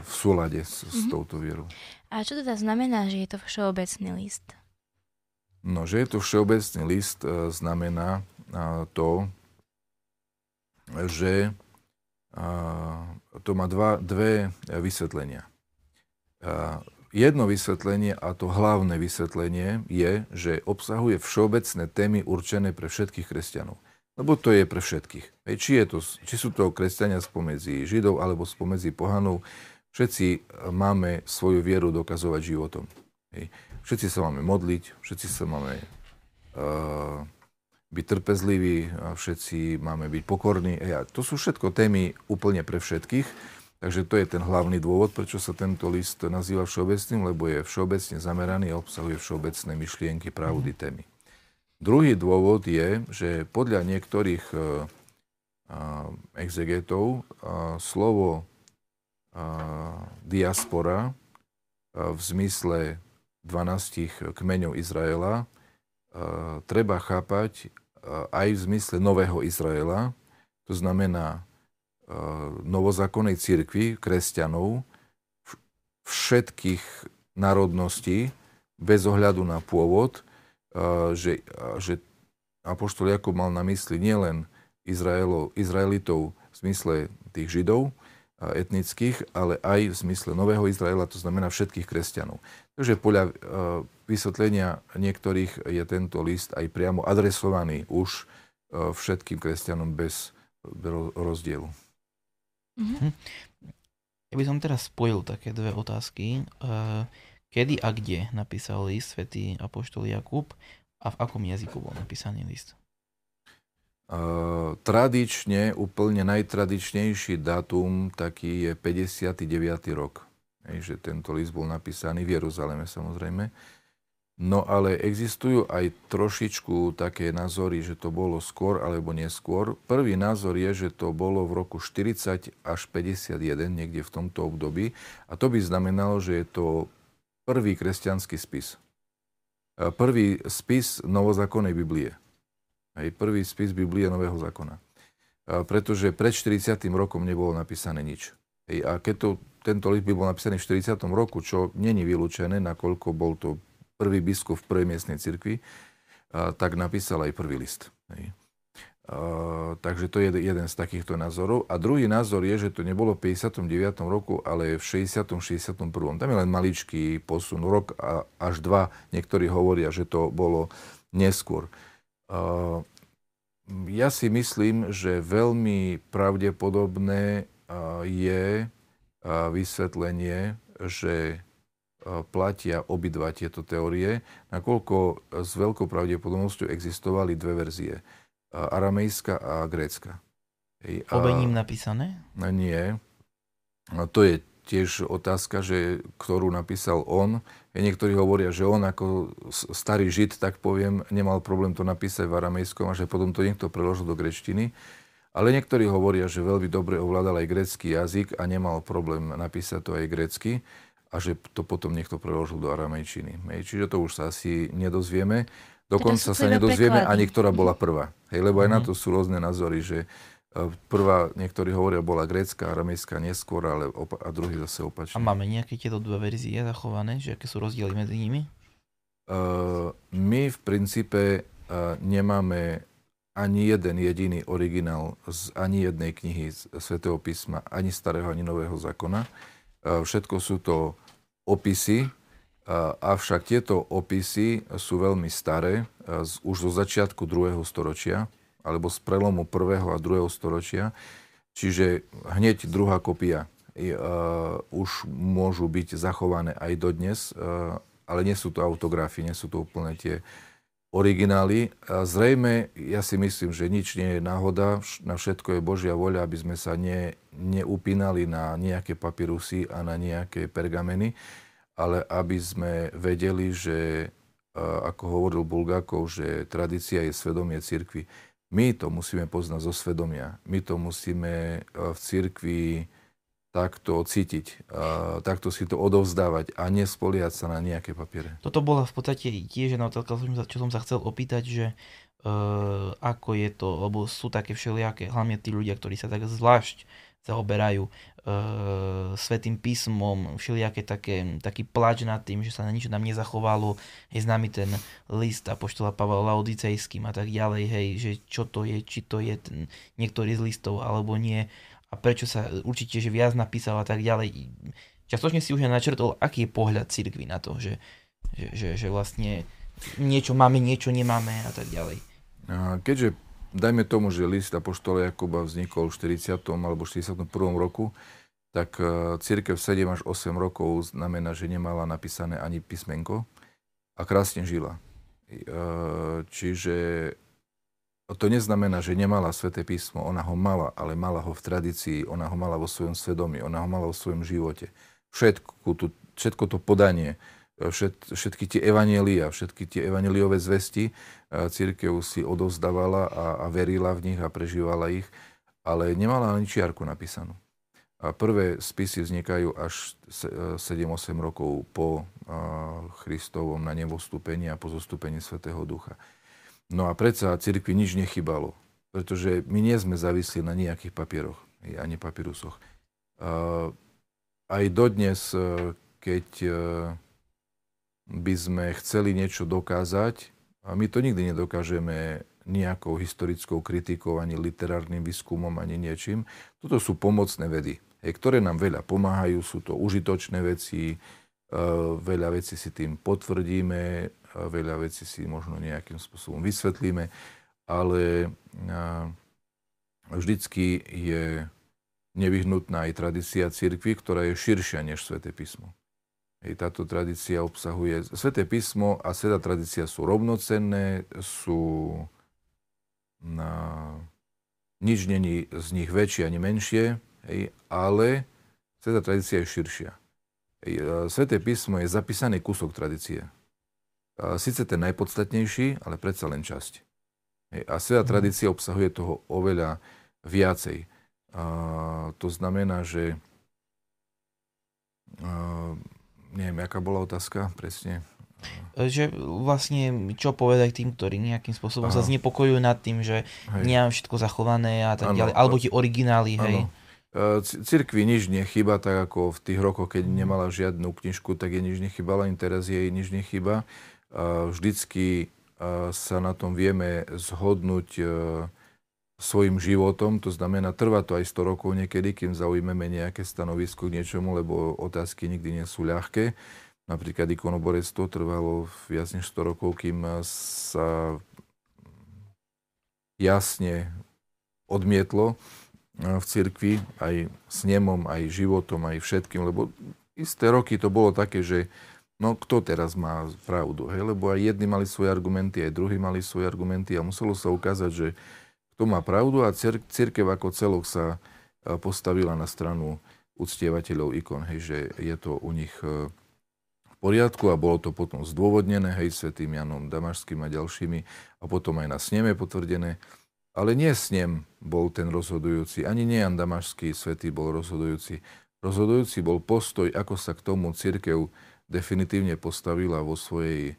v súlade s, mm-hmm. s mhm. touto vierou. A čo teda znamená, že je to všeobecný list? No, že je to všeobecný list, znamená to, že to má dva, dve vysvetlenia Jedno vysvetlenie, a to hlavné vysvetlenie, je, že obsahuje všeobecné témy určené pre všetkých kresťanov. Lebo to je pre všetkých. Či, je to, či sú to kresťania spomedzi Židov alebo spomedzi pohanov, všetci e, máme svoju vieru dokazovať životom. Hej. Všetci sa máme modliť, všetci sa máme uh, byť trpezliví, všetci máme byť pokorní. Hej, a to sú všetko témy úplne pre všetkých. Takže to je ten hlavný dôvod, prečo sa tento list nazýva všeobecným, lebo je všeobecne zameraný a obsahuje všeobecné myšlienky, pravdy, mhm. témy. Druhý dôvod je, že podľa niektorých uh, exegetov uh, slovo uh, diaspora v zmysle 12 kmeňov Izraela treba chápať aj v zmysle nového Izraela, to znamená Eh, novozákonnej církvy, kresťanov, všetkých národností, bez ohľadu na pôvod, že, že Apoštol Jakub mal na mysli nielen Izraelov, Izraelitov v zmysle tých Židov, etnických, ale aj v zmysle Nového Izraela, to znamená všetkých kresťanov. Takže podľa e, vysvetlenia niektorých je tento list aj priamo adresovaný už e, všetkým kresťanom bez rozdielu. Mm-hmm. Ja by som teraz spojil také dve otázky. Kedy a kde napísal list svätý Apoštol Jakub a v akom jazyku bol napísaný list? Tradične, úplne najtradičnejší datum taký je 59. rok. Hej, že tento list bol napísaný v Jeruzaleme samozrejme. No ale existujú aj trošičku také názory, že to bolo skôr alebo neskôr. Prvý názor je, že to bolo v roku 40 až 51, niekde v tomto období. A to by znamenalo, že je to prvý kresťanský spis. Prvý spis novozákonnej Biblie. Hej, prvý spis Biblie Nového zákona. A pretože pred 40. rokom nebolo napísané nič. Hej, a keď to, tento list by bol napísaný v 40. roku, čo není vylúčené, nakoľko bol to prvý biskup v prvej miestnej cirkvi, a, tak napísal aj prvý list. Hej. Uh, takže to je jeden z takýchto názorov. A druhý názor je, že to nebolo v 59. roku, ale v 60. 61. Tam je len maličký posun, rok a až dva. Niektorí hovoria, že to bolo neskôr. Uh, ja si myslím, že veľmi pravdepodobné je vysvetlenie, že platia obidva tieto teórie, nakoľko s veľkou pravdepodobnosťou existovali dve verzie. Aramejská a grécka. Obe ním napísané? Nie. To je tiež otázka, že, ktorú napísal on. Niektorí hovoria, že on ako starý žid, tak poviem, nemal problém to napísať v aramejskom a že potom to niekto preložil do grečtiny. Ale niektorí hovoria, že veľmi dobre ovládal aj grecký jazyk a nemal problém napísať to aj grecky a že to potom niekto preložil do aramejčiny. Čiže to už sa asi nedozvieme. Dokonca sa nedozvieme ani, ktorá bola prvá. Hej, lebo aj mm-hmm. na to sú rôzne názory, že Prvá, niektorí hovoria, bola grécka, aramejská neskôr, ale opa- a druhý zase opačne. A máme nejaké tieto dve verzie zachované, že aké sú rozdiely medzi nimi? Uh, my v princípe uh, nemáme ani jeden jediný originál z ani jednej knihy z svätého písma, ani starého, ani nového zákona. Uh, všetko sú to opisy, avšak tieto opisy sú veľmi staré, z, už zo začiatku druhého storočia alebo z prelomu prvého a druhého storočia. Čiže hneď druhá kopia uh, už môžu byť zachované aj dodnes, uh, ale nie sú to autografie, nie sú to úplne tie originály. A zrejme, ja si myslím, že nič nie je náhoda, na všetko je Božia voľa, aby sme sa ne, neupínali na nejaké papirusy a na nejaké pergameny, ale aby sme vedeli, že, ako hovoril Bulgakov, že tradícia je svedomie cirkvi. My to musíme poznať zo svedomia. My to musíme e, v cirkvi takto cítiť, takto si to odovzdávať a nespoliať sa na nejaké papiere. Toto bola v podstate tiež jedna otázka, čo som sa chcel opýtať, že uh, ako je to, lebo sú také všelijaké, hlavne tí ľudia, ktorí sa tak zvlášť zaoberajú e, svetým písmom, všelijaké také, taký plač nad tým, že sa na nič nám nezachovalo. Je známy ten list Apoštola Pavla Laodicejským a tak ďalej, hej, že čo to je, či to je ten, niektorý z listov alebo nie a prečo sa určite, že viac napísal a tak ďalej. Častočne si už načrtol, aký je pohľad cirkvi na to, že, že, že, že vlastne niečo máme, niečo nemáme a tak ďalej. Keďže dajme tomu, že list Apoštola Jakuba vznikol v 40. alebo 41. roku, tak e, církev 7 až 8 rokov znamená, že nemala napísané ani písmenko a krásne žila. E, čiže to neznamená, že nemala sväté písmo, ona ho mala, ale mala ho v tradícii, ona ho mala vo svojom svedomí, ona ho mala vo svojom živote. Všetko, všetko to podanie, všet, všetky tie evanelia, všetky tie evaneliové zvesti e, církev si odovzdávala a, a verila v nich a prežívala ich, ale nemala ani čiarku napísanú. A prvé spisy vznikajú až 7-8 e, rokov po Christovom na nebo vstúpení a po zostúpení Svetého Ducha. No a predsa cirkvi nič nechybalo, pretože my nie sme závislí na nejakých papieroch, ani papírusoch. Aj dodnes, e, keď by sme chceli niečo dokázať, a my to nikdy nedokážeme nejakou historickou kritikou, ani literárnym výskumom, ani niečím. Toto sú pomocné vedy. ktoré nám veľa pomáhajú, sú to užitočné veci, veľa vecí si tým potvrdíme, veľa vecí si možno nejakým spôsobom vysvetlíme, ale vždycky je nevyhnutná aj tradícia cirkvi, ktorá je širšia než Sveté písmo. Hej, táto tradícia obsahuje... Sveté písmo a Sveta tradícia sú rovnocenné, sú... Na, nič není z nich väčšie ani menšie, hej, ale Sveta tradícia je širšia. Hej, Sveté písmo je zapísaný kúsok tradície. Sice ten najpodstatnejší, ale predsa len časť. Hej, a Sveta mhm. tradícia obsahuje toho oveľa viacej. A, to znamená, že a, neviem, aká bola otázka presne. E, že vlastne, čo povedať tým, ktorí nejakým spôsobom Aha. sa znepokojujú nad tým, že hej. nemám všetko zachované a tak ano. ďalej, alebo ti originály, hej. Ano. E, cirkvi nič nechyba, tak ako v tých rokoch, keď nemala žiadnu knižku, tak jej nič nechybalo, ani teraz jej nič nechyba. Vždycky sa na tom vieme zhodnúť svojim životom, to znamená, trvá to aj 100 rokov niekedy, kým zaujmeme nejaké stanovisko k niečomu, lebo otázky nikdy nie sú ľahké. Napríklad ikonoborectvo trvalo viac než 100 rokov, kým sa jasne odmietlo v cirkvi aj snemom, aj životom, aj všetkým, lebo isté roky to bolo také, že no kto teraz má pravdu, hej? lebo aj jedni mali svoje argumenty, aj druhí mali svoje argumenty a muselo sa ukázať, že to má pravdu a církev ako celok sa e, postavila na stranu uctievateľov ikon, hej, že je to u nich e, v poriadku a bolo to potom zdôvodnené, hej, svetým Janom Damašským a ďalšími a potom aj na sneme potvrdené. Ale nie snem bol ten rozhodujúci, ani nie Jan Damašský svetý bol rozhodujúci. Rozhodujúci bol postoj, ako sa k tomu církev definitívne postavila vo svojej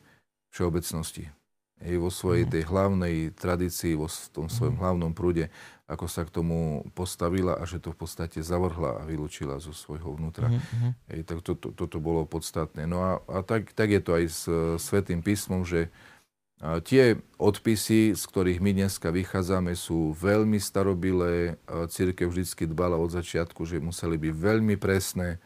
všeobecnosti hej, vo svojej mhm. tej hlavnej tradícii, vo tom svojom mhm. hlavnom prúde, ako sa k tomu postavila a že to v podstate zavrhla a vylúčila zo svojho vnútra. Mm-hmm. Hej, tak to, to, toto bolo podstatné. No a, a tak, tak je to aj s Svetým písmom, že tie odpisy, z ktorých my dneska vychádzame, sú veľmi starobilé. Církev vždy dbala od začiatku, že museli byť veľmi presné,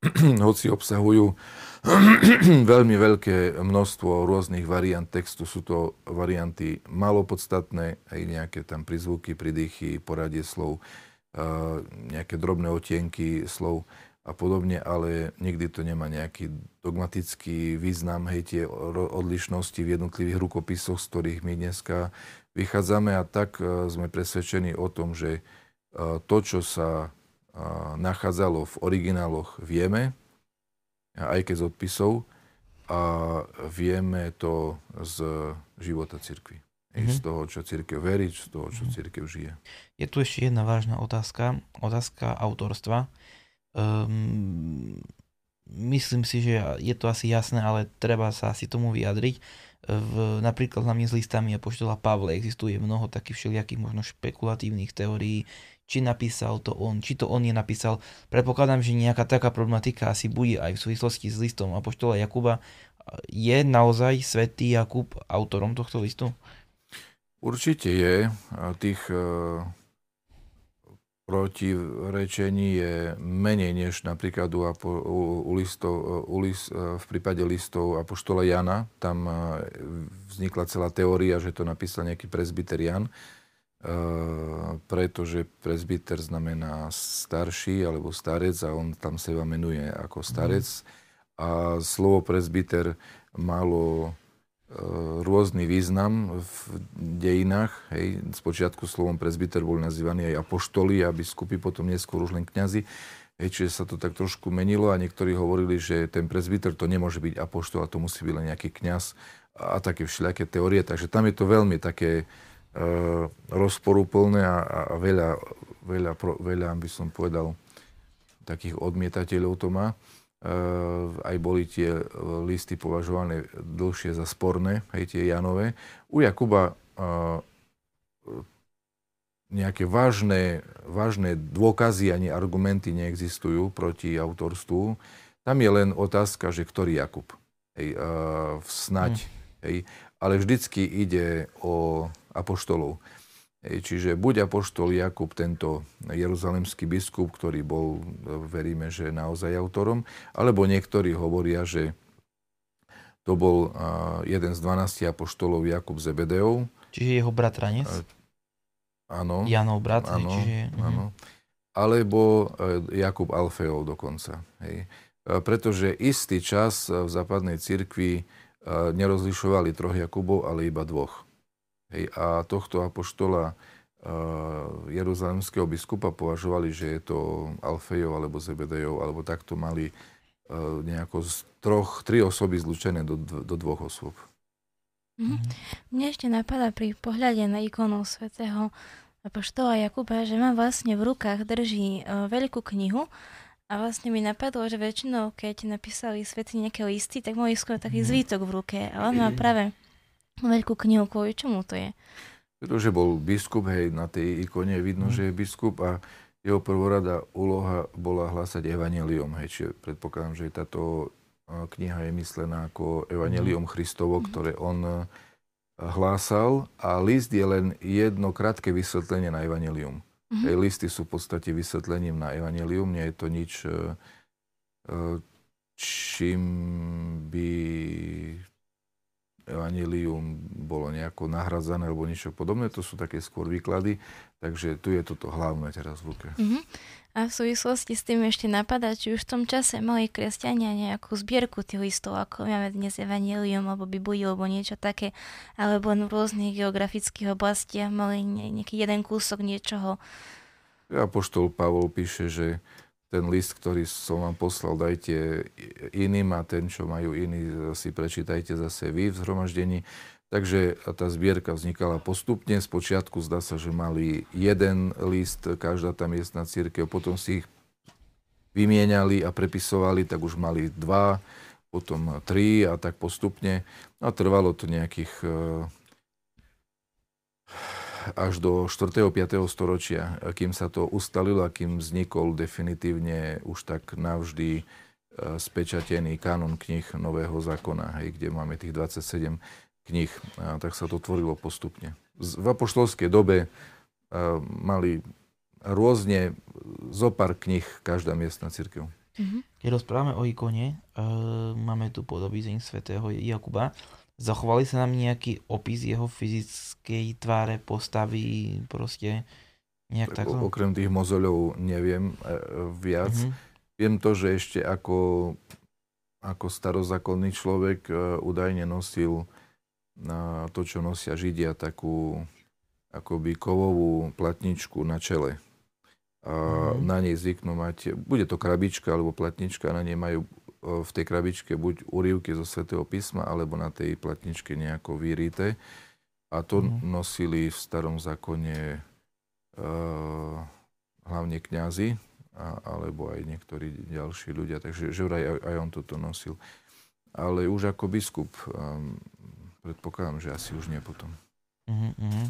hoci obsahujú veľmi veľké množstvo rôznych variant textu. Sú to varianty malopodstatné, aj nejaké tam prizvuky, pridýchy, poradie slov, nejaké drobné otienky slov a podobne, ale nikdy to nemá nejaký dogmatický význam, hej, tie odlišnosti v jednotlivých rukopisoch, z ktorých my dneska vychádzame a tak e, sme presvedčení o tom, že e, to, čo sa nachádzalo v origináloch, vieme, aj keď z odpisov, a vieme to z života cirkvi. Mm-hmm. Z toho, čo církev verí, z toho, čo mm-hmm. církev žije. Je tu ešte jedna vážna otázka. Otázka autorstva. Um, myslím si, že je to asi jasné, ale treba sa asi tomu vyjadriť. V, napríklad hlavne s listami Apoštola Pavle existuje mnoho takých všelijakých možno špekulatívnych teórií, či napísal to on, či to on je napísal. Predpokladám, že nejaká taká problematika asi bude aj v súvislosti s listom Apoštola Jakuba. Je naozaj svätý Jakub autorom tohto listu? Určite je. Tých e, protirečení je menej než napríklad u, u, listov, u list, e, v prípade listov Apoštola Jana. Tam e, vznikla celá teória, že to napísal nejaký presbyter Jan pretože presbyter znamená starší alebo starec a on tam seba menuje ako starec. Mm. A slovo presbyter malo rôzny význam v dejinách. Hej. Spočiatku slovom presbyter boli nazývaní aj apoštoli a biskupy, potom neskôr už len kňazi. Hej, čiže sa to tak trošku menilo a niektorí hovorili, že ten presbyter to nemôže byť apoštol a to musí byť len nejaký kňaz a také všelijaké teórie. Takže tam je to veľmi také, E, rozporúplné a, a veľa, veľa, veľa, by som povedal, takých odmietateľov to má. E, aj boli tie listy považované dlhšie za sporné, aj tie Janové. U Jakuba nejaké vážne, vážne dôkazy ani argumenty neexistujú proti autorstvu. Tam je len otázka, že ktorý Jakub. Hej, uh, snať. Hmm. Hej, ale vždycky ide o apoštolov. Čiže buď apoštol Jakub, tento jeruzalemský biskup, ktorý bol, veríme, že naozaj autorom, alebo niektorí hovoria, že to bol jeden z 12 apoštolov Jakub Zebedeov. Čiže jeho bratranec? Áno. Janov brat. Áno, čiže... Mhm. áno. Alebo e, Jakub Alfeov dokonca. Hej. E, pretože istý čas v západnej cirkvi e, nerozlišovali troch Jakubov, ale iba dvoch. Hej, a tohto apoštola uh, jeruzalemského biskupa považovali, že je to Alfejov alebo Zebedejov, alebo takto mali uh, nejako z troch, tri osoby zlučené do, do dvoch osôb. Mhm. Mne ešte napadá pri pohľade na ikonu svätého apoštola Jakuba, že má vlastne v rukách drží uh, veľkú knihu a vlastne mi napadlo, že väčšinou, keď napísali svety nejaké listy, tak mali skôr taký mhm. zvítok v ruke. A on má práve veľkú knihu, kvôli čomu to je? Pretože bol biskup, hej, na tej ikone vidno, mm. že je biskup a jeho prvorada úloha bola hlásať evanelium, hej, čiže predpokladám, že táto kniha je myslená ako evanelium mm. Christovo, mhm. ktoré on hlásal a list je len jedno krátke vysvetlenie na evanelium. Mm-hmm. Hej, listy sú v podstate vysvetlením na evanelium, nie je to nič, e, e, čím by evanílium bolo nejako nahradzané alebo niečo podobné. To sú také skôr výklady. Takže tu je toto hlavné teraz v ruke. Uh-huh. A v súvislosti s tým ešte napadá, či už v tom čase mali kresťania nejakú zbierku tých listov, ako máme dnes Evangelium alebo Bibliu alebo niečo také, alebo v rôznych geografických oblastiach mali nejaký jeden kúsok niečoho. Apoštol Pavol píše, že ten list, ktorý som vám poslal, dajte iným a ten, čo majú iní, si prečítajte zase vy v zhromaždení. Takže tá zbierka vznikala postupne. Spočiatku zdá sa, že mali jeden list, každá tá miestna církev, potom si ich vymieniali a prepisovali, tak už mali dva, potom tri a tak postupne. A trvalo to nejakých až do 4. 5. storočia, kým sa to ustalilo a kým vznikol definitívne už tak navždy e, spečatený kanon knih Nového zákona, hej, kde máme tých 27 knih, a tak sa to tvorilo postupne. V apoštolskej dobe e, mali rôzne zopár knih každá miestna církev. Mhm. Keď rozprávame o ikone, máme tu podobizeň svätého Jakuba, Zachovali sa nám nejaký opis jeho fyzickej tváre, postavy, proste nejak tak, takto? Okrem tých mozoľov neviem e, viac. Mm-hmm. Viem to, že ešte ako, ako starozákonný človek e, údajne nosil na to, čo nosia Židia, takú akoby kovovú platničku na čele. A mm-hmm. na nej zvyknú mať, bude to krabička alebo platnička, na nej majú v tej krabičke buď úrivky zo svätého písma, alebo na tej platničke nejako vyrité. A to mm. nosili v starom zákone uh, hlavne kňazi, a, alebo aj niektorí ďalší ľudia. Takže že vraj aj, aj on toto nosil. Ale už ako biskup, um, predpokladám, že asi už nie potom. Mm-hmm.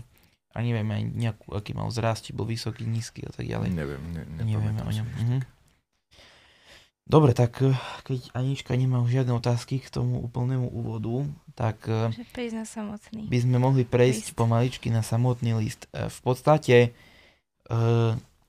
A nevieme aj nejakú, aký mal zrásť, bol vysoký, nízky a tak ďalej. Neviem, ne, nevieme o ňom. Mm-hmm. Dobre, tak eh, keď Anička nemá už žiadne otázky k tomu úplnému úvodu, tak eh, na samotný. by sme mohli prejsť list. pomaličky na samotný list. Eh, v podstate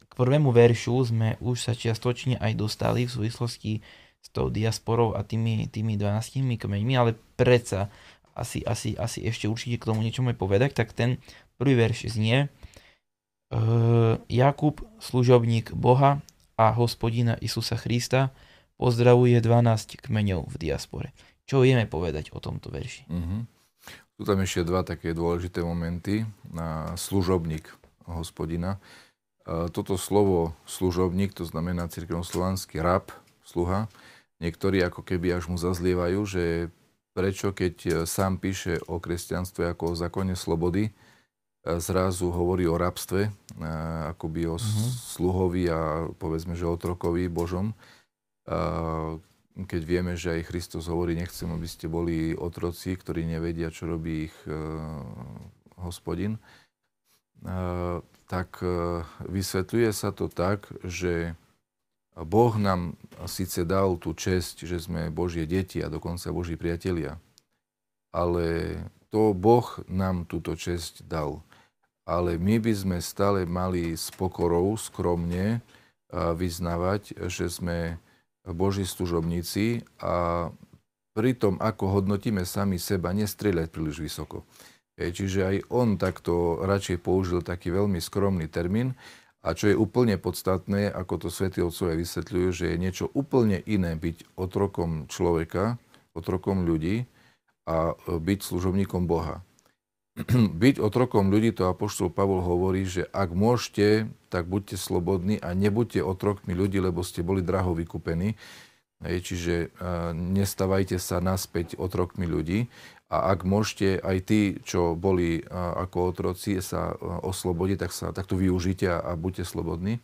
k prvému veršu sme už sa čiastočne aj dostali v súvislosti s tou diasporou a tými, tými 12 kmeňmi, ale predsa asi, asi, asi ešte určite k tomu niečo môj povedať, tak ten prvý verš znie Jakub, služobník Boha a hospodina Isusa Krista, pozdravuje 12 kmeňov v diaspore. Čo vieme povedať o tomto verši? Uh-huh. Sú tam ešte dva také dôležité momenty na služobník hospodina. Toto slovo služobník, to znamená cirkevnoslovanský rab, sluha, niektorí ako keby až mu zazlievajú, že prečo keď sám píše o kresťanstve ako o zákone slobody, zrazu hovorí o rabstve, akoby o uh-huh. sluhovi a povedzme, že otrokovi Božom keď vieme, že aj Kristus hovorí, nechcem, aby ste boli otroci, ktorí nevedia, čo robí ich e, hospodin, e, tak vysvetľuje sa to tak, že Boh nám síce dal tú česť, že sme Božie deti a dokonca Boží priatelia, ale to Boh nám túto česť dal. ale my by sme stále mali s pokorou, skromne vyznavať, že sme Boží služobníci a pri tom, ako hodnotíme sami seba, nestrieľať príliš vysoko. Čiže aj on takto radšej použil taký veľmi skromný termín. A čo je úplne podstatné, ako to svätí otcovia vysvetľujú, že je niečo úplne iné byť otrokom človeka, otrokom ľudí a byť služobníkom Boha. byť otrokom ľudí, to Apoštol Pavol hovorí, že ak môžete, tak buďte slobodní a nebuďte otrokmi ľudí, lebo ste boli draho vykúpení. Čiže nestávajte sa naspäť otrokmi ľudí. A ak môžete aj tí, čo boli ako otroci, sa oslobodiť, tak sa takto využite a buďte slobodní.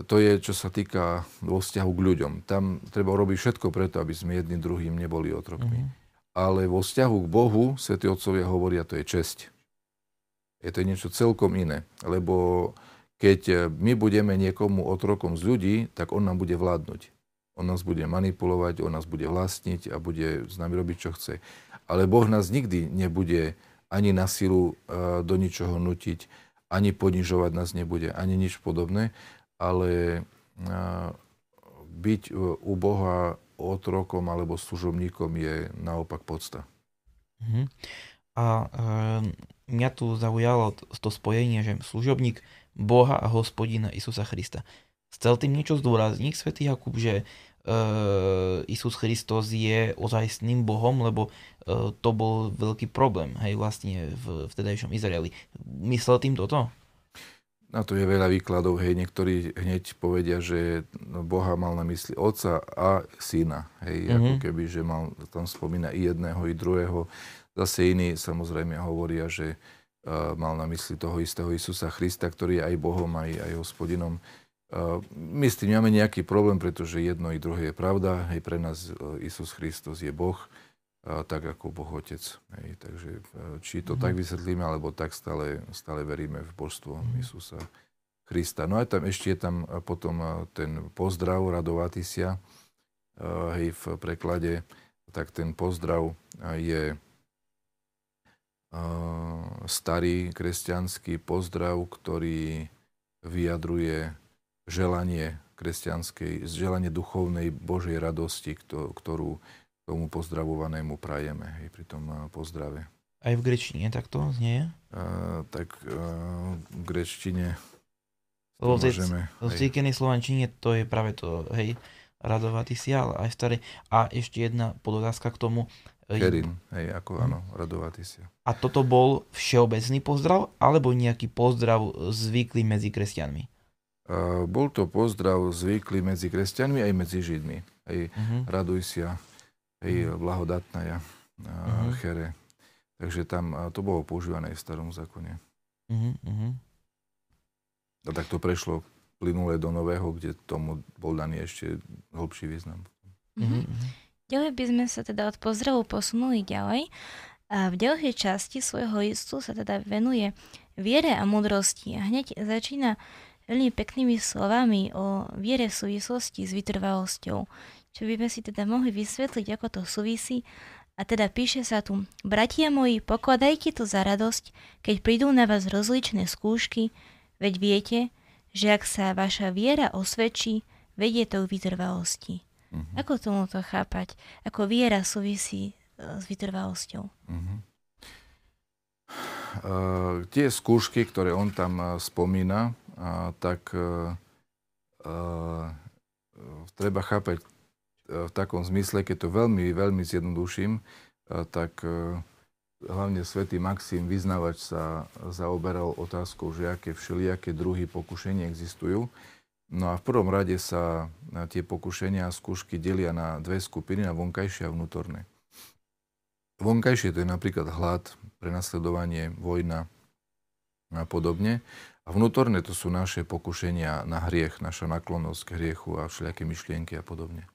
To je, čo sa týka vo vzťahu k ľuďom. Tam treba robiť všetko preto, aby sme jedným druhým neboli otrokmi. Mm-hmm. Ale vo vzťahu k Bohu, svätí otcovia hovoria, to je česť. Je to niečo celkom iné. Lebo keď my budeme niekomu otrokom z ľudí, tak on nám bude vládnuť. On nás bude manipulovať, on nás bude vlastniť a bude s nami robiť, čo chce. Ale Boh nás nikdy nebude ani na silu e, do ničoho nutiť, ani ponižovať nás nebude, ani nič podobné, ale e, byť u Boha otrokom alebo služobníkom je naopak podsta. Uh-huh. A e, mňa tu zaujalo to spojenie, že služobník Boha a hospodina Isusa Krista. Chcel tým niečo zdôrazniť, svätý Jakub, že uh, Isus Kristus je ozajstným Bohom, lebo uh, to bol veľký problém, hej, vlastne v vtedajšom Izraeli. Myslel tým toto? Na to je veľa výkladov, hej, niektorí hneď povedia, že Boha mal na mysli otca a syna, hej, mm-hmm. ako keby, že mal, tam spomína i jedného, i druhého. Zase iní samozrejme hovoria, že uh, mal na mysli toho istého Isusa Krista, ktorý je aj Bohom, aj, aj hospodinom. My s tým máme nejaký problém, pretože jedno i druhé je pravda. Hej, pre nás e, Isus Kristus je Boh, tak ako Boh Otec. Hej, takže e, či to mm. tak vysvetlíme, alebo tak stále, stále veríme v božstvo mm. Isusa Krista. No a tam ešte je tam potom ten pozdrav Radovatisia, hej, v preklade, tak ten pozdrav je starý kresťanský pozdrav, ktorý vyjadruje želanie kresťanskej, želanie duchovnej Božej radosti, ktorú tomu pozdravovanému prajeme hej, pri tom pozdrave. Aj v grečtine takto znie? Uh, tak uh, v grečtine Lebo v cíkenej slovančine to je práve to, hej, radovatý si, ale aj starý. A ešte jedna podotázka k tomu. Kerin, hej, ako hm. áno, radovatý si. A toto bol všeobecný pozdrav, alebo nejaký pozdrav zvyklý medzi kresťanmi? bol to pozdrav zvyklý medzi kresťanmi aj medzi Židmi. Hej, uh-huh. raduj sa, hej, blahodatná ja, uh-huh. chere. Takže tam to bolo používané v starom zákone. Uh-huh. A tak to prešlo plynule do nového, kde tomu bol daný ešte hlbší význam. Uh-huh. Ďalej by sme sa teda od pozdravu posunuli ďalej. A v ďalšej časti svojho listu sa teda venuje viere a múdrosti. A hneď začína veľmi peknými slovami o viere v súvislosti s vytrvalosťou, čo by sme si teda mohli vysvetliť, ako to súvisí. A teda píše sa tu, bratia moji, pokladajte to za radosť, keď prídu na vás rozličné skúšky, veď viete, že ak sa vaša viera osvedčí, vedie to k vytrvalosti. Uh-huh. Ako tomu to chápať? Ako viera súvisí uh, s vytrvalosťou? Uh-huh. Uh, tie skúšky, ktoré on tam uh, spomína, tak e, e, treba chápať e, v takom zmysle, keď to veľmi, veľmi zjednoduším, tak hlavne svätý Maxim, vyznavač, sa zaoberal otázkou, že aké všelijaké druhy pokušenia existujú. No a v prvom rade sa tie pokušenia a skúšky delia na dve skupiny, na vonkajšie a vnútorné. Vonkajšie to je napríklad hlad, prenasledovanie, vojna a podobne. A vnútorné to sú naše pokušenia na hriech, naša naklonosť k hriechu a všelijaké myšlienky a podobne.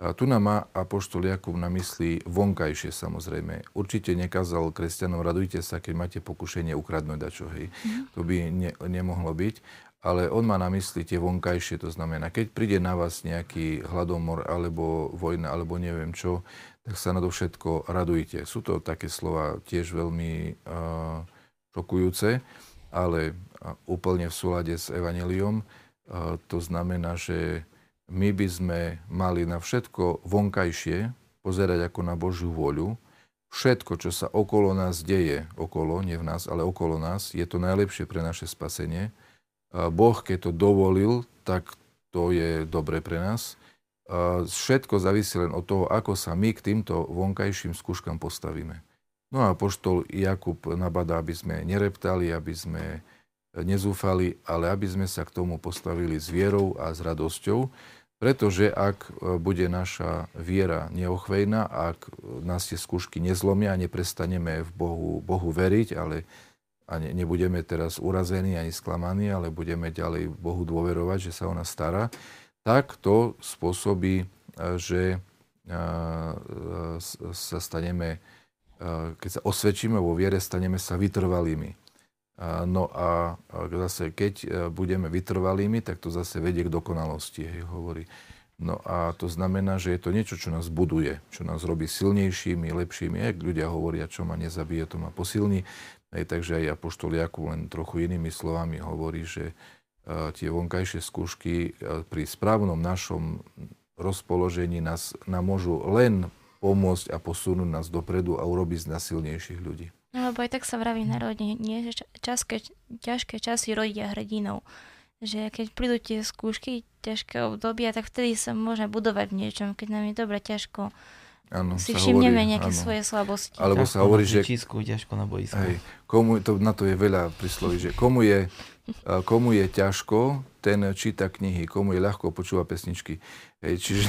A tu nám má Apoštol Jakub na mysli vonkajšie samozrejme. Určite nekázal kresťanom, radujte sa, keď máte pokušenie ukradnúť dačo, hej. Mm. To by ne, nemohlo byť. Ale on má na mysli tie vonkajšie, to znamená, keď príde na vás nejaký hladomor alebo vojna alebo neviem čo, tak sa na to všetko radujte. Sú to také slova tiež veľmi uh, šokujúce, ale úplne v súlade s Evangeliom. To znamená, že my by sme mali na všetko vonkajšie pozerať ako na Božiu voľu. Všetko, čo sa okolo nás deje, okolo, nie v nás, ale okolo nás, je to najlepšie pre naše spasenie. Boh, keď to dovolil, tak to je dobre pre nás. Všetko závisí len od toho, ako sa my k týmto vonkajším skúškam postavíme. No a poštol Jakub nabadá, aby sme nereptali, aby sme nezúfali, ale aby sme sa k tomu postavili s vierou a s radosťou, pretože ak bude naša viera neochvejná, ak nás tie skúšky nezlomia a neprestaneme v Bohu, Bohu veriť, ale a ne, nebudeme teraz urazení ani sklamaní, ale budeme ďalej Bohu dôverovať, že sa o nás stará, tak to spôsobí, že sa staneme keď sa osvedčíme vo viere, staneme sa vytrvalými. No a zase, keď e, budeme vytrvalými, tak to zase vedie k dokonalosti, hej, hovorí. No a to znamená, že je to niečo, čo nás buduje, čo nás robí silnejšími, lepšími. Jak ľudia hovoria, čo ma nezabije, to ma posilní. Hej, takže aj Apoštol Jakub len trochu inými slovami hovorí, že uh, tie vonkajšie skúšky uh, pri správnom našom rozpoložení nás, nám môžu len pomôcť a posunúť nás dopredu a urobiť z nás silnejších ľudí. No lebo aj tak sa vraví národne, nie, že časké, ťažké časy rodia hrdinov. Že keď prídu tie skúšky, ťažké obdobia, tak vtedy sa môže budovať v niečom, keď nám je dobre ťažko. Ano, si všimneme hovorí, nejaké ano. svoje slabosti. Alebo sa hovorí, že... Čísku, ťažko na boisku. Hej, komu, to, na to je veľa prísloví, že komu je, komu je ťažko, ten číta knihy, komu je ľahko, počúva pesničky. Hej, čiže,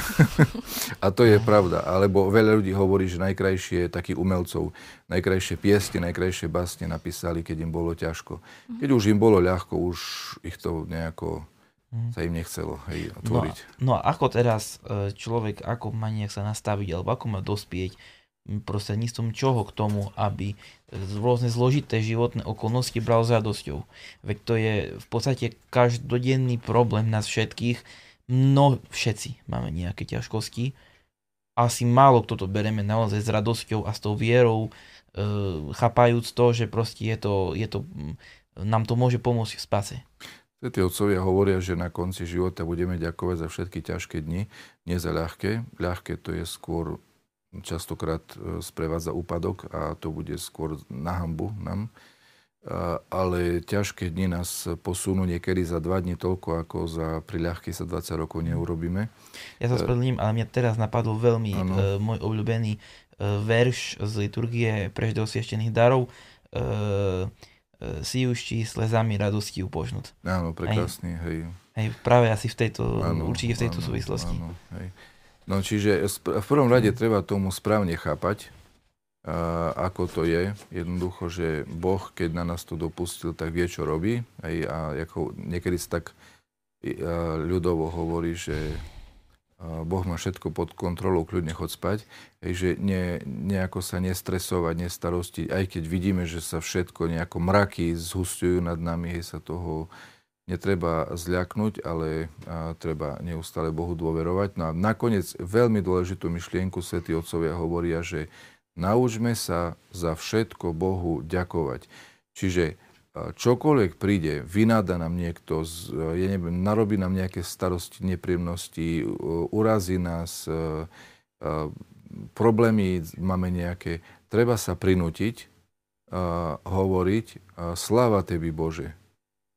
a to je pravda. Alebo veľa ľudí hovorí, že najkrajšie takých umelcov, najkrajšie piesne, najkrajšie básne napísali, keď im bolo ťažko. Keď už im bolo ľahko, už ich to nejako mhm. sa im nechcelo hej, tvoriť. No, no a ako teraz e, človek, ako má nejak sa nastaviť, alebo ako má dospieť prostredníctvom čoho k tomu, aby rôzne zložité životné okolnosti bral s radosťou. Veď to je v podstate každodenný problém nás všetkých, no všetci máme nejaké ťažkosti. Asi málo kto to bereme naozaj s radosťou a s tou vierou, e, chápajúc to, že proste je to, je to, nám to môže pomôcť v spase. Tí otcovia hovoria, že na konci života budeme ďakovať za všetky ťažké dni, nie za ľahké. Ľahké to je skôr častokrát e, sprevádza úpadok a to bude skôr na hambu nám ale ťažké dni nás posunú niekedy za dva dní toľko, ako za pri ľahkej sa 20 rokov neurobíme. Ja sa spravedlním, ale mňa teraz napadol veľmi ano. môj obľúbený verš z liturgie osvieštených darov. Si už slezami radosti upožnúť. Áno, prekrásny, hej. Hej, práve asi v tejto, ano, určite v tejto ano, súvislosti. Ano, hej. No čiže v prvom rade treba tomu správne chápať, ako to je. Jednoducho, že Boh, keď na nás to dopustil, tak vie, čo robí. Aj, a ako niekedy sa tak ľudovo hovorí, že Boh má všetko pod kontrolou, kľudne chod spať. Hej, že ne, nejako sa nestresovať, nestarostiť, aj keď vidíme, že sa všetko nejako mraky zhustujú nad nami, hej, sa toho netreba zľaknúť, ale treba neustále Bohu dôverovať. No a nakoniec veľmi dôležitú myšlienku svätí Otcovia hovoria, že Naučme sa za všetko Bohu ďakovať. Čiže čokoľvek príde, vynáda nám niekto, ja neviem, narobí nám nejaké starosti, nepríjemnosti, urazí nás, problémy máme nejaké, treba sa prinútiť hovoriť sláva Tebi Bože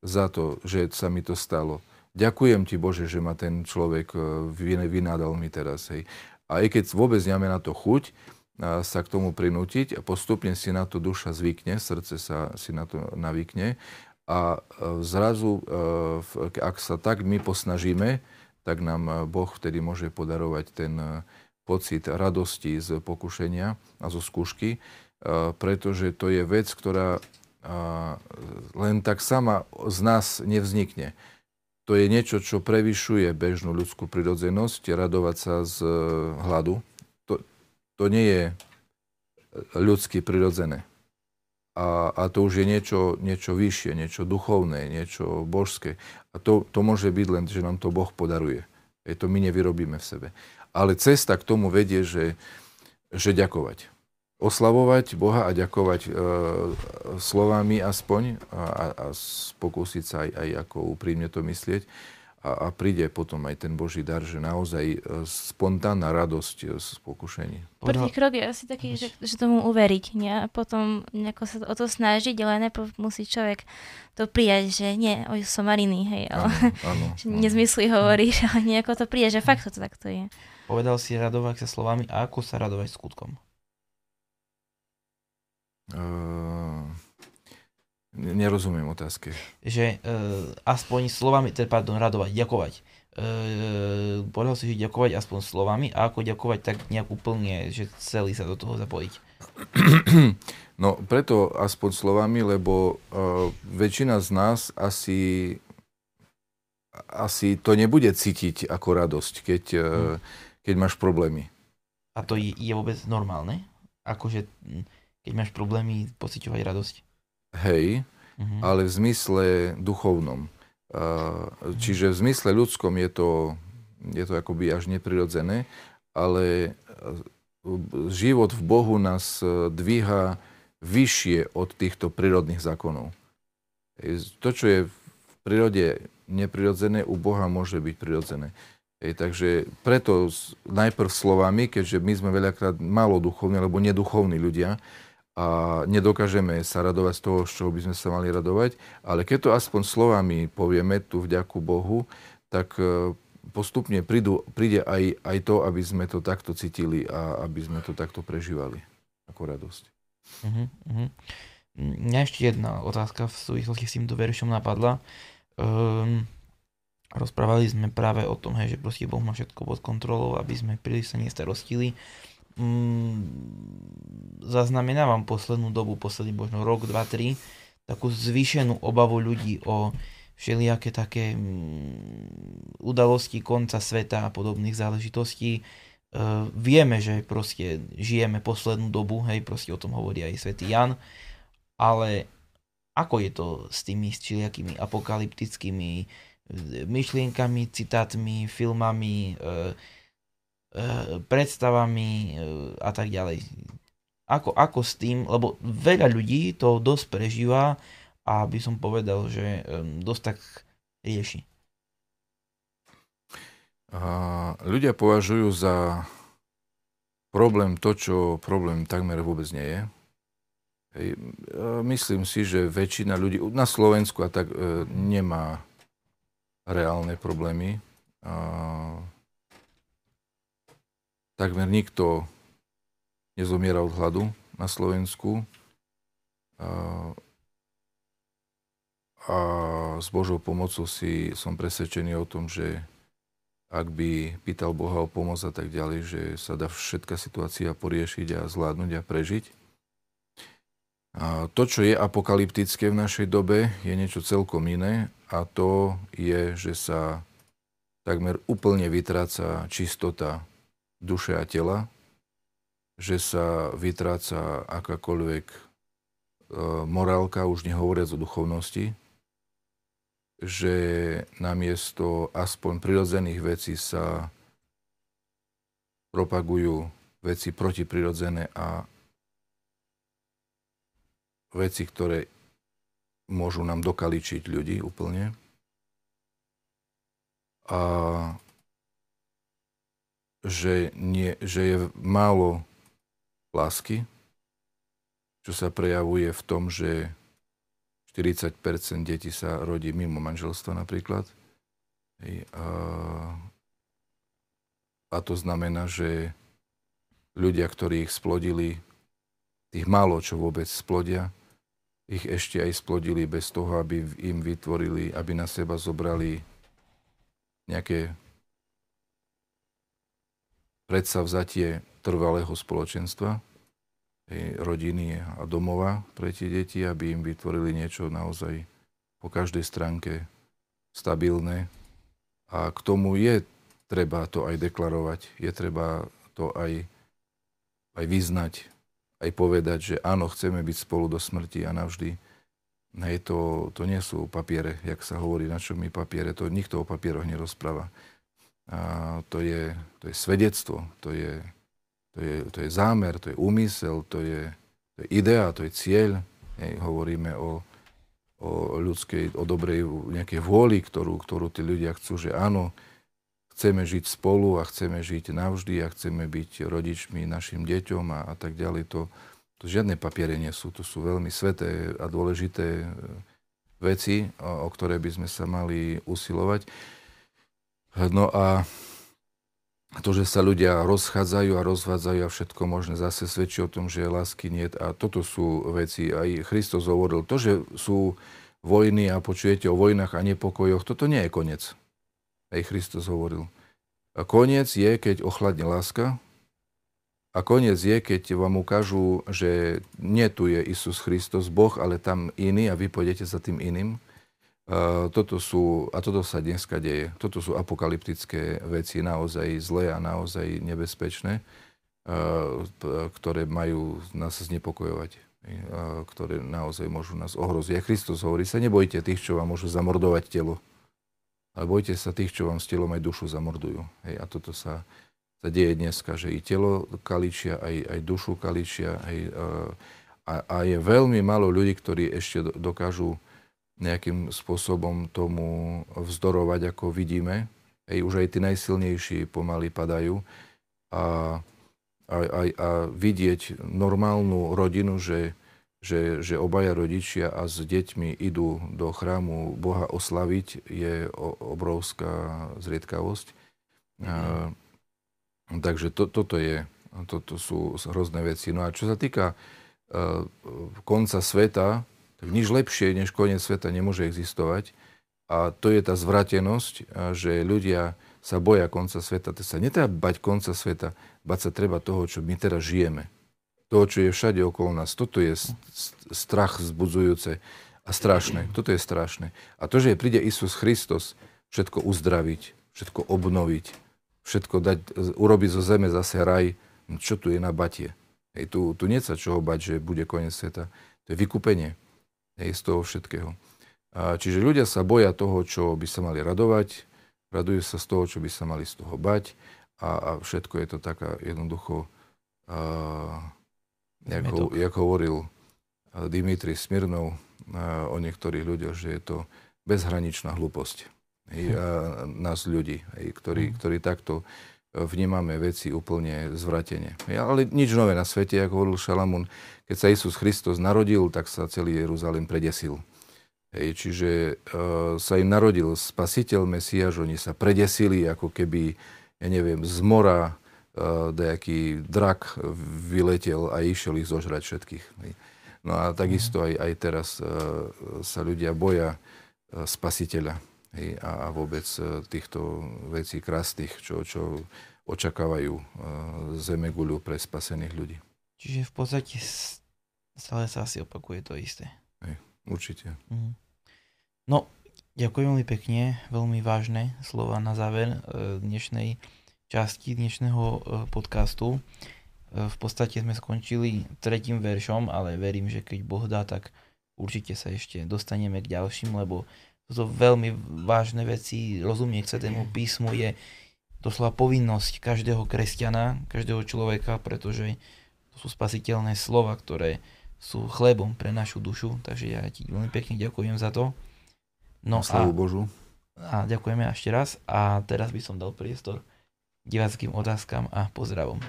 za to, že sa mi to stalo. Ďakujem Ti Bože, že ma ten človek vynádal mi teraz. Hej. A aj keď vôbec nemáme na to chuť, sa k tomu prinútiť a postupne si na to duša zvykne, srdce sa si na to navykne a e, zrazu, e, ak sa tak my posnažíme, tak nám e, Boh vtedy môže podarovať ten pocit radosti z pokušenia a zo skúšky, pretože to je vec, ktorá len tak sama z nás nevznikne. To je niečo, čo prevyšuje bežnú ľudskú prirodzenosť, radovať sa z hladu, to nie je ľudsky prirodzené. A, a to už je niečo, niečo vyššie, niečo duchovné, niečo božské. A to, to môže byť len, že nám to Boh podaruje. Je to my nevyrobíme v sebe. Ale cesta k tomu vedie, že, že ďakovať. Oslavovať Boha a ďakovať e, slovami aspoň a, a pokúsiť sa aj, aj ako úprimne to myslieť. A, a príde potom aj ten Boží dar, že naozaj e, spontánna radosť e, z pokušení. Prvý krok je asi taký, že, že tomu uveriť nie? a potom nejako sa o to snažiť, ale najprv musí človek to prijať, že nie, oj, som Mariny, hej, ale áno, áno, že áno. nezmysly hovoríš, ale nejako to prijať, že fakt to takto je. Povedal si radovať sa slovami a ako sa radovať skutkom? Uh, nerozumiem otázke. Že uh, aspoň slovami, teda pardon, radovať, ďakovať. Uh, povedal si, že ďakovať aspoň slovami a ako ďakovať tak nejak úplne, že celý sa do toho zapojiť. No preto aspoň slovami, lebo uh, väčšina z nás asi, asi to nebude cítiť ako radosť, keď, uh, keď máš problémy. A to je, je vôbec normálne? Akože keď máš problémy, pociťovať radosť. Hej, uh-huh. ale v zmysle duchovnom. Čiže v zmysle ľudskom je to, je to akoby až neprirodzené, ale život v Bohu nás dvíha vyššie od týchto prírodných zákonov. To, čo je v prírode neprirodzené, u Boha môže byť prirodzené. Takže preto najprv slovami, keďže my sme veľakrát malo duchovní alebo neduchovní ľudia, a nedokážeme sa radovať z toho, z čoho by sme sa mali radovať, ale keď to aspoň slovami povieme tu vďaku Bohu, tak e, postupne prídu, príde aj, aj to, aby sme to takto cítili a aby sme to takto prežívali ako radosť. Uh-huh, uh-huh. Mňa ešte jedna otázka v súvislosti s týmto veršom napadla. Um, rozprávali sme práve o tom, hej, že proste Boh má všetko pod kontrolou, aby sme príliš sa nestarostili mm, zaznamenávam poslednú dobu, posledný možno rok, dva, tri, takú zvýšenú obavu ľudí o všelijaké také mm, udalosti konca sveta a podobných záležitostí. E, vieme, že proste žijeme poslednú dobu, hej, proste o tom hovorí aj svätý Jan, ale ako je to s tými všelijakými apokalyptickými e, myšlienkami, citátmi, filmami, e, predstavami eh, a tak ďalej. Ako, ako s tým, lebo veľa ľudí to dosť prežíva a by som povedal, že dosť tak rieši. Ľudia považujú za problém to, čo problém takmer vôbec nie je. Myslím si, že väčšina ľudí na Slovensku a tak e, nemá reálne problémy. Takmer nikto nezomiera od hladu na Slovensku. A, a s Božou pomocou si som presvedčený o tom, že ak by pýtal Boha o pomoc a tak ďalej, že sa dá všetká situácia poriešiť a zvládnuť a prežiť. A to, čo je apokalyptické v našej dobe, je niečo celkom iné a to je, že sa takmer úplne vytráca čistota duše a tela, že sa vytráca akákoľvek e, morálka, už nehovoriac o duchovnosti, že namiesto aspoň prirodzených vecí sa propagujú veci protiprirodzené a veci, ktoré môžu nám dokaličiť ľudí úplne. A že, nie, že je málo lásky, čo sa prejavuje v tom, že 40% detí sa rodí mimo manželstva napríklad. A, a to znamená, že ľudia, ktorí ich splodili, tých málo čo vôbec splodia, ich ešte aj splodili bez toho, aby im vytvorili, aby na seba zobrali nejaké predsavzatie trvalého spoločenstva, rodiny a domova pre tie deti, aby im vytvorili niečo naozaj po každej stránke stabilné. A k tomu je treba to aj deklarovať, je treba to aj, aj vyznať, aj povedať, že áno, chceme byť spolu do smrti a navždy. Hej, to, to nie sú papiere, jak sa hovorí, na čo mi papiere, to nikto o papieroch nerozpráva. A to je, to je svedectvo, to je, to je, to je zámer, to je úmysel, to je, to je idea, to je cieľ. Hej, hovoríme o, o ľudskej, o dobrej nejakej vôli, ktorú, ktorú tí ľudia chcú, že áno, chceme žiť spolu a chceme žiť navždy a chceme byť rodičmi našim deťom a, a tak ďalej. To, to žiadne papiere nie sú, to sú veľmi sveté a dôležité e, veci, o, o ktoré by sme sa mali usilovať. No a to, že sa ľudia rozchádzajú a rozvádzajú a všetko možné, zase svedčí o tom, že lásky nie. A toto sú veci. Aj Kristus hovoril, to, že sú vojny a počujete o vojnách a nepokojoch, toto nie je koniec. Aj Kristus hovoril. A koniec je, keď ochladne láska. A koniec je, keď vám ukážu, že nie tu je Isus Kristus, Boh, ale tam iný a vy pôjdete za tým iným toto sú, a toto sa dneska deje, toto sú apokalyptické veci, naozaj zlé a naozaj nebezpečné, ktoré majú nás znepokojovať, ktoré naozaj môžu nás ohroziť. A Kristus hovorí sa, nebojte tých, čo vám môžu zamordovať telo, ale bojte sa tých, čo vám s telom aj dušu zamordujú. Hej, a toto sa, sa deje dneska, že i telo kaličia, aj, aj dušu kaličia. Hej, a, a je veľmi málo ľudí, ktorí ešte dokážu nejakým spôsobom tomu vzdorovať, ako vidíme. Ej, už aj tí najsilnejší pomaly padajú. A, a, a, a vidieť normálnu rodinu, že, že, že obaja rodičia a s deťmi idú do chrámu Boha oslaviť, je obrovská zriedkavosť. A, takže to, toto je, toto sú hrozné veci. No a čo sa týka uh, konca sveta, tak nič lepšie než koniec sveta nemôže existovať. A to je tá zvratenosť, že ľudia sa boja konca sveta. To sa netreba bať konca sveta, bať sa treba toho, čo my teraz žijeme. Toho, čo je všade okolo nás. Toto je strach zbudzujúce a strašné. Toto je strašné. A to, že príde Isus Kristus všetko uzdraviť, všetko obnoviť, všetko dať, urobiť zo zeme zase raj, no čo tu je na batie? Hej, tu, tu nie sa čoho bať, že bude koniec sveta. To je vykúpenie hej, z toho všetkého. A čiže ľudia sa boja toho, čo by sa mali radovať, radujú sa z toho, čo by sa mali z toho bať a, a všetko je to taká jednoducho, ako, ako hovoril Dimitri Smirnov a, o niektorých ľuďoch, že je to bezhraničná hlúposť hej, a nás ľudí, hej, ktorí, mhm. ktorí takto vnímame veci úplne zvratene. Ale nič nové na svete, ako hovoril Šalamún, keď sa Isus Kristus narodil, tak sa celý Jeruzalém predesil. Hej, čiže uh, sa im narodil spasiteľ Mesiaž, oni sa predesili, ako keby, ja neviem, z mora uh, nejaký drak vyletel a išiel ich zožrať všetkých. Hej. No a takisto aj, aj teraz uh, sa ľudia boja uh, spasiteľa hej, a, a vôbec uh, týchto vecí krásnych, čo, čo očakávajú uh, zemeguľu pre spasených ľudí. Čiže v podstate stále sa asi opakuje to isté. Hej, určite. Mhm. No, ďakujem veľmi pekne, veľmi vážne slova na záver e, dnešnej časti dnešného e, podcastu. E, v podstate sme skončili tretím veršom, ale verím, že keď Boh dá, tak určite sa ešte dostaneme k ďalším, lebo to veľmi vážne veci, rozumieť sa tému písmu je doslova povinnosť každého kresťana, každého človeka, pretože to sú spasiteľné slova, ktoré sú chlebom pre našu dušu, takže ja ti veľmi pekne ďakujem za to. No a, Božu. a ďakujeme ešte raz a teraz by som dal priestor diváckým otázkam a pozdravom.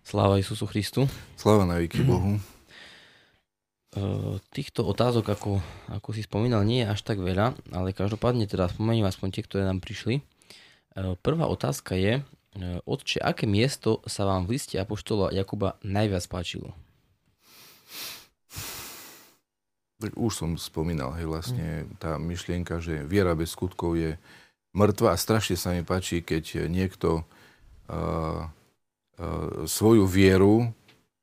Sláva Isusu Christu. Sláva na výky Bohu. Týchto otázok, ako, ako si spomínal, nie je až tak veľa, ale každopádne teda spomeniem aspoň tie, ktoré nám prišli. Prvá otázka je, Otče, aké miesto sa vám v liste Apoštola Jakuba najviac páčilo? Tak už som spomínal, hej, vlastne mm. tá myšlienka, že viera bez skutkov je mŕtva a strašne sa mi páči, keď niekto uh, uh, svoju vieru,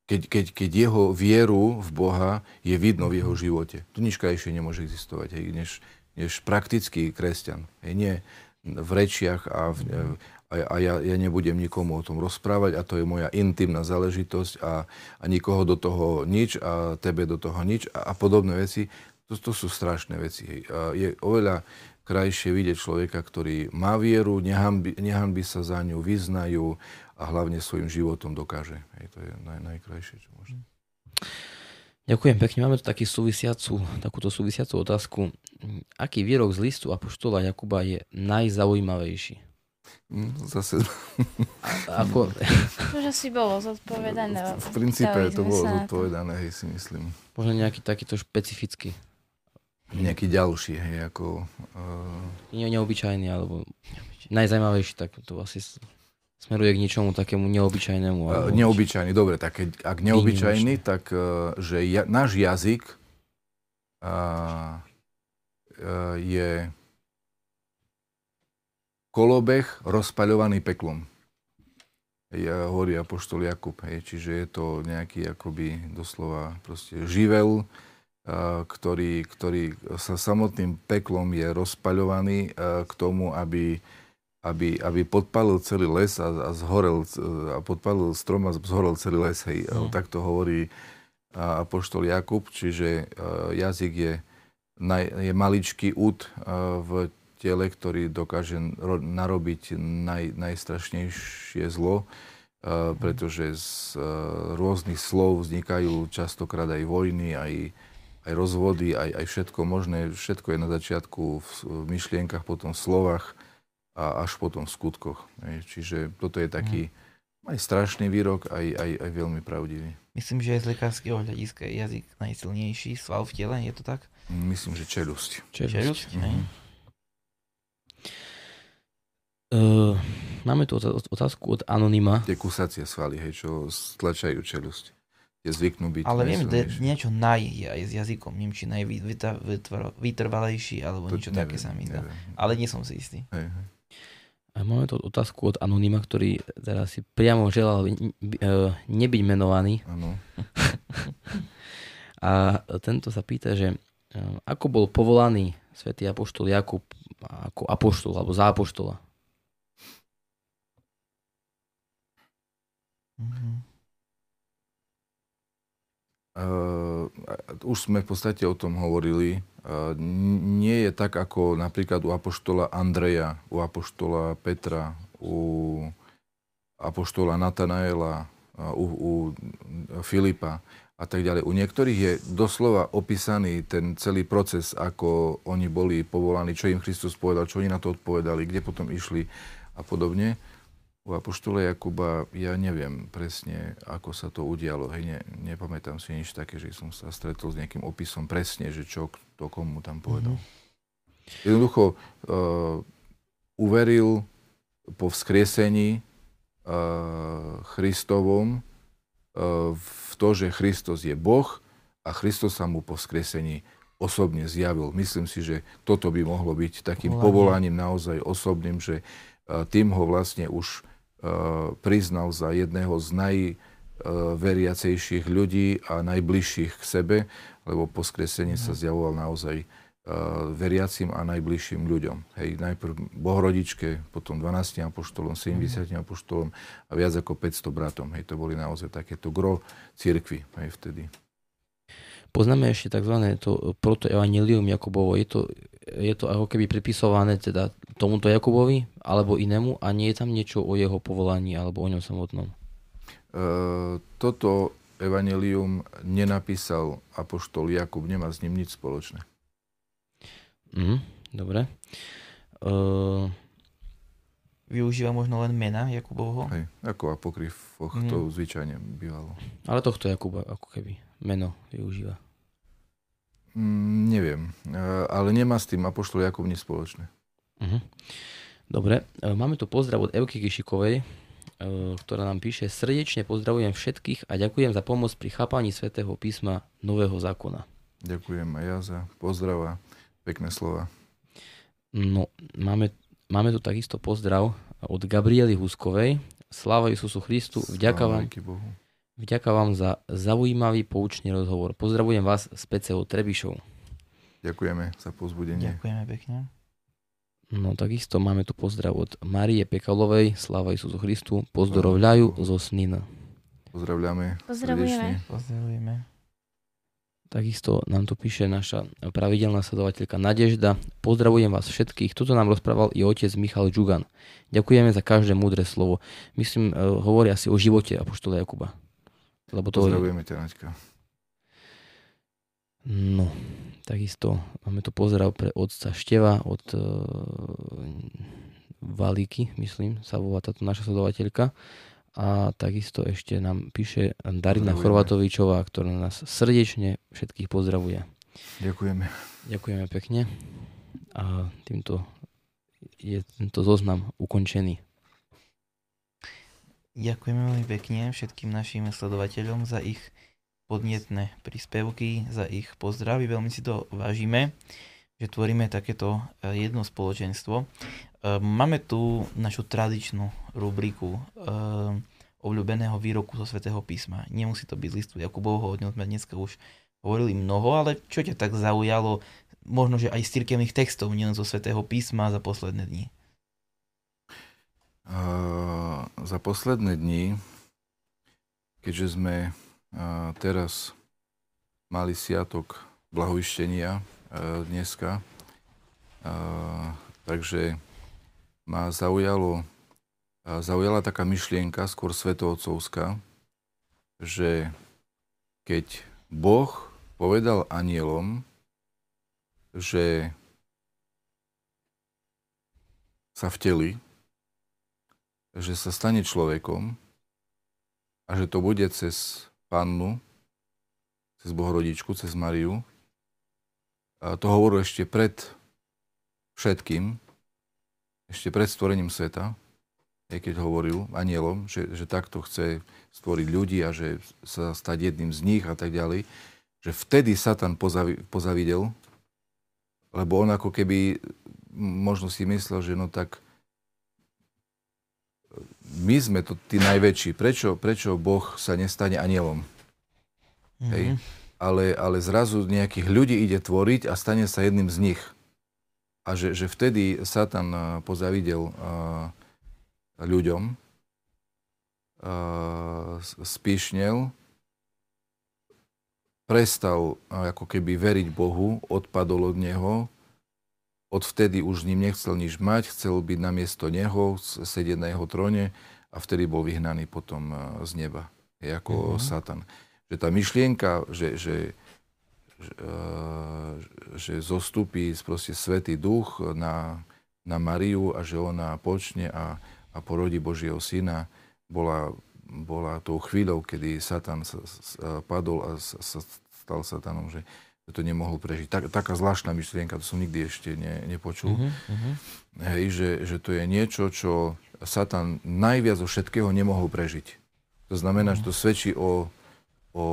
keď, keď, keď jeho vieru v Boha je vidno v jeho živote. To nič krajšie nemôže existovať, hej, než, než praktický kresťan. Hej, nie v rečiach a, v, a, a ja, ja nebudem nikomu o tom rozprávať a to je moja intimná záležitosť a, a nikoho do toho nič a tebe do toho nič a, a podobné veci. To, to sú strašné veci. A je oveľa krajšie vidieť človeka, ktorý má vieru, nehanby, nehanby sa za ňu, vyznajú a hlavne svojim životom dokáže. Hej, to je naj, najkrajšie, čo môže. Ďakujem pekne. Máme tu taký súvisiacu, takúto súvisiacu otázku. Aký výrok z listu Apoštola Jakuba je najzaujímavejší? Mm, Zase A, ako, Už asi bolo zodpovedané. v princípe Pýtali to bolo zodpovedané, hej, si myslím. možno nejaký takýto špecifický. Nejaký ďalší, hej, ako... Uh, neobyčajný, alebo najzajímavejší, tak to asi smeruje k ničomu takému neobyčajnému. uh, Alebo neobyčajný, dobre, tak keď, ak neobyčajný, tak uh, že ja, náš jazyk uh, uh, je kolobeh rozpaľovaný peklom. Ja hovorí apoštol Jakub, hej, čiže je to nejaký akoby doslova proste živel, a, ktorý, ktorý sa samotným peklom je rozpaľovaný a, k tomu, aby, aby, aby podpalil celý les a, a zhorel, c- a podpalil strom a zhorel celý les. Hej. Mm. Tak to hovorí a, apoštol Jakub, čiže jazyk je, je maličký a, v tele, ktorý dokáže ro- narobiť naj, najstrašnejšie zlo, pretože z rôznych slov vznikajú častokrát aj vojny, aj, aj rozvody, aj, aj všetko možné. Všetko je na začiatku v myšlienkach, potom v slovách a až potom v skutkoch. Hej. Čiže toto je taký aj strašný výrok, aj, aj, aj veľmi pravdivý. Myslím, že aj z lekárskeho hľadiska je jazyk najsilnejší sval v tele, je to tak? Myslím, že čelusť. Čelusť, hej? Mhm. Uh, máme tu otá- otázku od Anonyma. Tie kusacie svaly, hej, čo stlačajú čelusť. Tie zvyknú byť Ale viem, najsilnejšie. niečo naj je aj s jazykom, neviem, či najvytrvalejší, alebo To niečo neviem, také sa mi neviem. Ale nie som si istý. Hej, hej. A máme tu otázku od Anonyma, ktorý teraz si priamo želal uh, nebyť menovaný. Áno. A tento sa pýta, že uh, ako bol povolaný svätý apoštol Jakub ako apoštol alebo za apoštola? Uh, už sme v podstate o tom hovorili. Nie je tak ako napríklad u apoštola Andreja, u apoštola Petra, u apoštola Natanaela, u, u Filipa a tak ďalej. U niektorých je doslova opísaný ten celý proces, ako oni boli povolaní, čo im Kristus povedal, čo oni na to odpovedali, kde potom išli a podobne. U Apoštola Jakuba ja neviem presne, ako sa to udialo. Hej, ne, nepamätám si nič také, že som sa stretol s nejakým opisom presne, že čo kto komu tam povedal. Mhm. Jednoducho uh, uveril po vzkriesení uh, Christovom uh, v to, že Kristus je Boh a Kristus sa mu po vzkriesení osobne zjavil. Myslím si, že toto by mohlo byť takým povolaním naozaj osobným, že uh, tým ho vlastne už priznal za jedného z najveriacejších ľudí a najbližších k sebe, lebo po skresení sa zjavoval naozaj uh, veriacim a najbližším ľuďom. Hej, najprv Bohorodičke, potom 12 apoštolom, 70 apoštolom a viac ako 500 bratom. Hej, to boli naozaj takéto gro cirkvi hej, vtedy. Poznáme ešte tzv. to protoevangelium Jakubovo. Je to, je to ako keby pripisované teda tomuto Jakubovi alebo inému a nie je tam niečo o jeho povolaní alebo o ňom samotnom. Uh, toto evanelium nenapísal apoštol Jakub, nemá s ním nič spoločné. Mhm, dobre. Uh, Využíva možno len mena Jakubovho. Hej, ako apokryfoch Mhm. to zvyčajne bývalo. ale tohto Jakuba ako keby meno využíva. Mm, neviem, uh, ale nemá s tým apoštol Jakub nič spoločné. Mhm. Dobre, e, máme tu pozdrav od Evky Kišikovej, e, ktorá nám píše Srdečne pozdravujem všetkých a ďakujem za pomoc pri chápaní svätého písma Nového zákona. Ďakujem aj ja za pozdrav a pekné slova. No, máme, máme tu takisto pozdrav od Gabriely Huskovej. Sláva Isusu Christu, vďaka vám, Bohu. Vďaka vám za zaujímavý poučný rozhovor. Pozdravujem vás z PCO Trebišov. Ďakujeme za pozbudenie. Ďakujeme pekne. No takisto máme tu pozdrav od Marie Pekalovej, sláva Isusu Christu, pozdravľajú zo Snina. Pozdravľame. Pozdravujeme. Pozdravujeme. Takisto nám tu píše naša pravidelná sledovateľka Nadežda. Pozdravujem vás všetkých. Toto nám rozprával i otec Michal Džugan. Ďakujeme za každé múdre slovo. Myslím, e, hovorí asi o živote Apoštola Jakuba. Lebo to Pozdravujeme ťa, Naďka. No, takisto máme tu pozdrav pre otca Števa od uh, Valíky, myslím, sa volá táto naša sledovateľka. A takisto ešte nám píše Darina Chorvatovičová, ktorá nás srdečne všetkých pozdravuje. Ďakujeme. Ďakujeme pekne. A týmto je tento zoznam ukončený. Ďakujeme veľmi pekne všetkým našim sledovateľom za ich podnetné príspevky, za ich pozdravy. Veľmi si to vážime, že tvoríme takéto eh, jedno spoločenstvo. Ehm, máme tu našu tradičnú rubriku ehm, obľúbeného výroku zo svätého písma. Nemusí to byť listu Jakubovho, o ňom sme dneska už hovorili mnoho, ale čo ťa tak zaujalo, možno, že aj z cirkevných textov, nielen zo svätého písma za posledné dni? Uh, za posledné dni, keďže sme uh, teraz mali siatok blahoištenia uh, dneska, takže ma zaujalo, zaujala taká myšlienka, skôr svetovcovská, že keď Boh povedal anielom, že sa vteli, že sa stane človekom a že to bude cez pannu, cez Bohorodičku, cez Mariu. A to hovoril ešte pred všetkým, ešte pred stvorením sveta, aj keď hovoril anielom, že, že takto chce stvoriť ľudí a že sa stať jedným z nich a tak ďalej, že vtedy Satan pozavi, pozavidel, lebo on ako keby možno si myslel, že no tak my sme to tí najväčší. Prečo, prečo Boh sa nestane anielom? Mm-hmm. Hej? Ale, ale zrazu nejakých ľudí ide tvoriť a stane sa jedným z nich a že, že vtedy Satan pozavidel uh, ľuďom, uh, spíšnel, prestal ako keby veriť Bohu, odpadol od Neho, odvtedy už ním nechcel nič mať, chcel byť na miesto Neho, sedieť na Jeho tróne a vtedy bol vyhnaný potom uh, z neba, je ako mm-hmm. Satan. Že tá myšlienka, že, že že zostupí proste Svetý Duch na, na Mariu a že ona počne a, a porodí Božieho syna, bola, bola tou chvíľou, kedy Satan sa, sa, padol a sa, sa stal Satanom, že to nemohol prežiť. Tak, taká zvláštna myšlienka, to som nikdy ešte ne, nepočul. Uh-huh, Hej, že, že to je niečo, čo Satan najviac zo všetkého nemohol prežiť. To znamená, uh-huh. že to svedčí o, o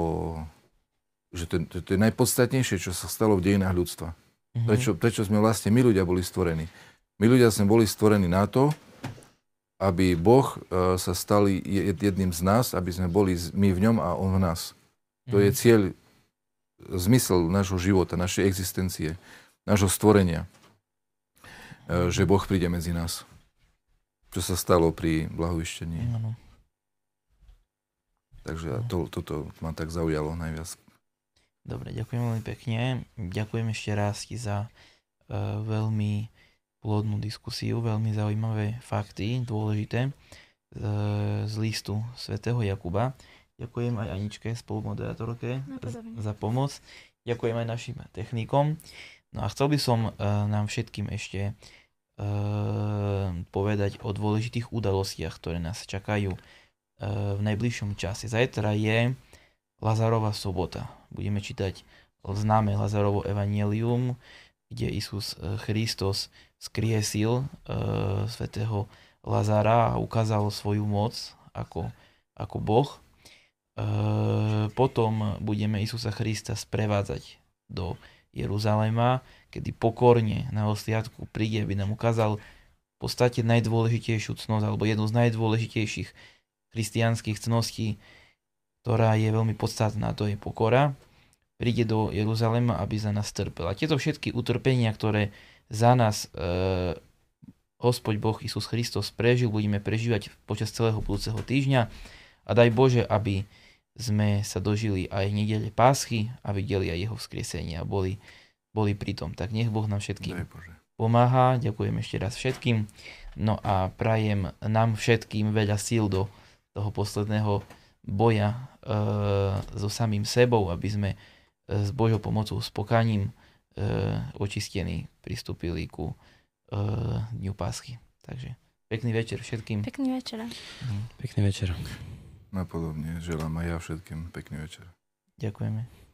že to, to, to je najpodstatnejšie, čo sa stalo v dejinách ľudstva. Mm-hmm. Prečo, prečo sme vlastne my ľudia boli stvorení? My ľudia sme boli stvorení na to, aby Boh uh, sa stal jedným z nás, aby sme boli my v ňom a on v nás. To je mhm. cieľ, zmysel nášho života, našej existencie, nášho stvorenia. Uh, že Boh príde medzi nás. Čo sa stalo pri blahovištení. Mm-hmm. Takže to, toto ma tak zaujalo najviac. Dobre, ďakujem veľmi pekne. Ďakujem ešte raz ti za uh, veľmi plodnú diskusiu, veľmi zaujímavé fakty, dôležité uh, z listu svätého Jakuba. Ďakujem aj Aničke, spolumoderátorke, no, za pomoc. Ďakujem aj našim technikom. No a chcel by som uh, nám všetkým ešte uh, povedať o dôležitých udalostiach, ktoré nás čakajú uh, v najbližšom čase. Zajtra je Lazarova sobota. Budeme čítať známe Lazarovo evanielium, kde Isus e, Christos skriesil uh, svätého Lazara a ukázal svoju moc ako, ako Boh. Uh, potom budeme Isusa Krista sprevádzať do Jeruzalema, kedy pokorne na osliadku príde, aby nám ukázal v podstate najdôležitejšiu cnosť, alebo jednu z najdôležitejších christianských cností, ktorá je veľmi podstatná, to je pokora. Príde do Jeruzalema, aby za nás trpel. A tieto všetky utrpenia, ktoré za nás e, Hospod Boh Isus Kristus prežil, budeme prežívať počas celého budúceho týždňa. A daj Bože, aby sme sa dožili aj nedele Páschy a videli aj jeho vzkriesenie a boli, boli pri tom. Tak nech Boh nám všetkým pomáha. Ďakujem ešte raz všetkým. No a prajem nám všetkým veľa síl do toho posledného boja e, so samým sebou, aby sme e, s Božou pomocou, s pokaním e, očistení pristúpili ku e, Dňu Páschy. Takže pekný večer všetkým. Pekný večer. Pekný večer. Napodobne želám aj ja všetkým pekný večer. Ďakujeme.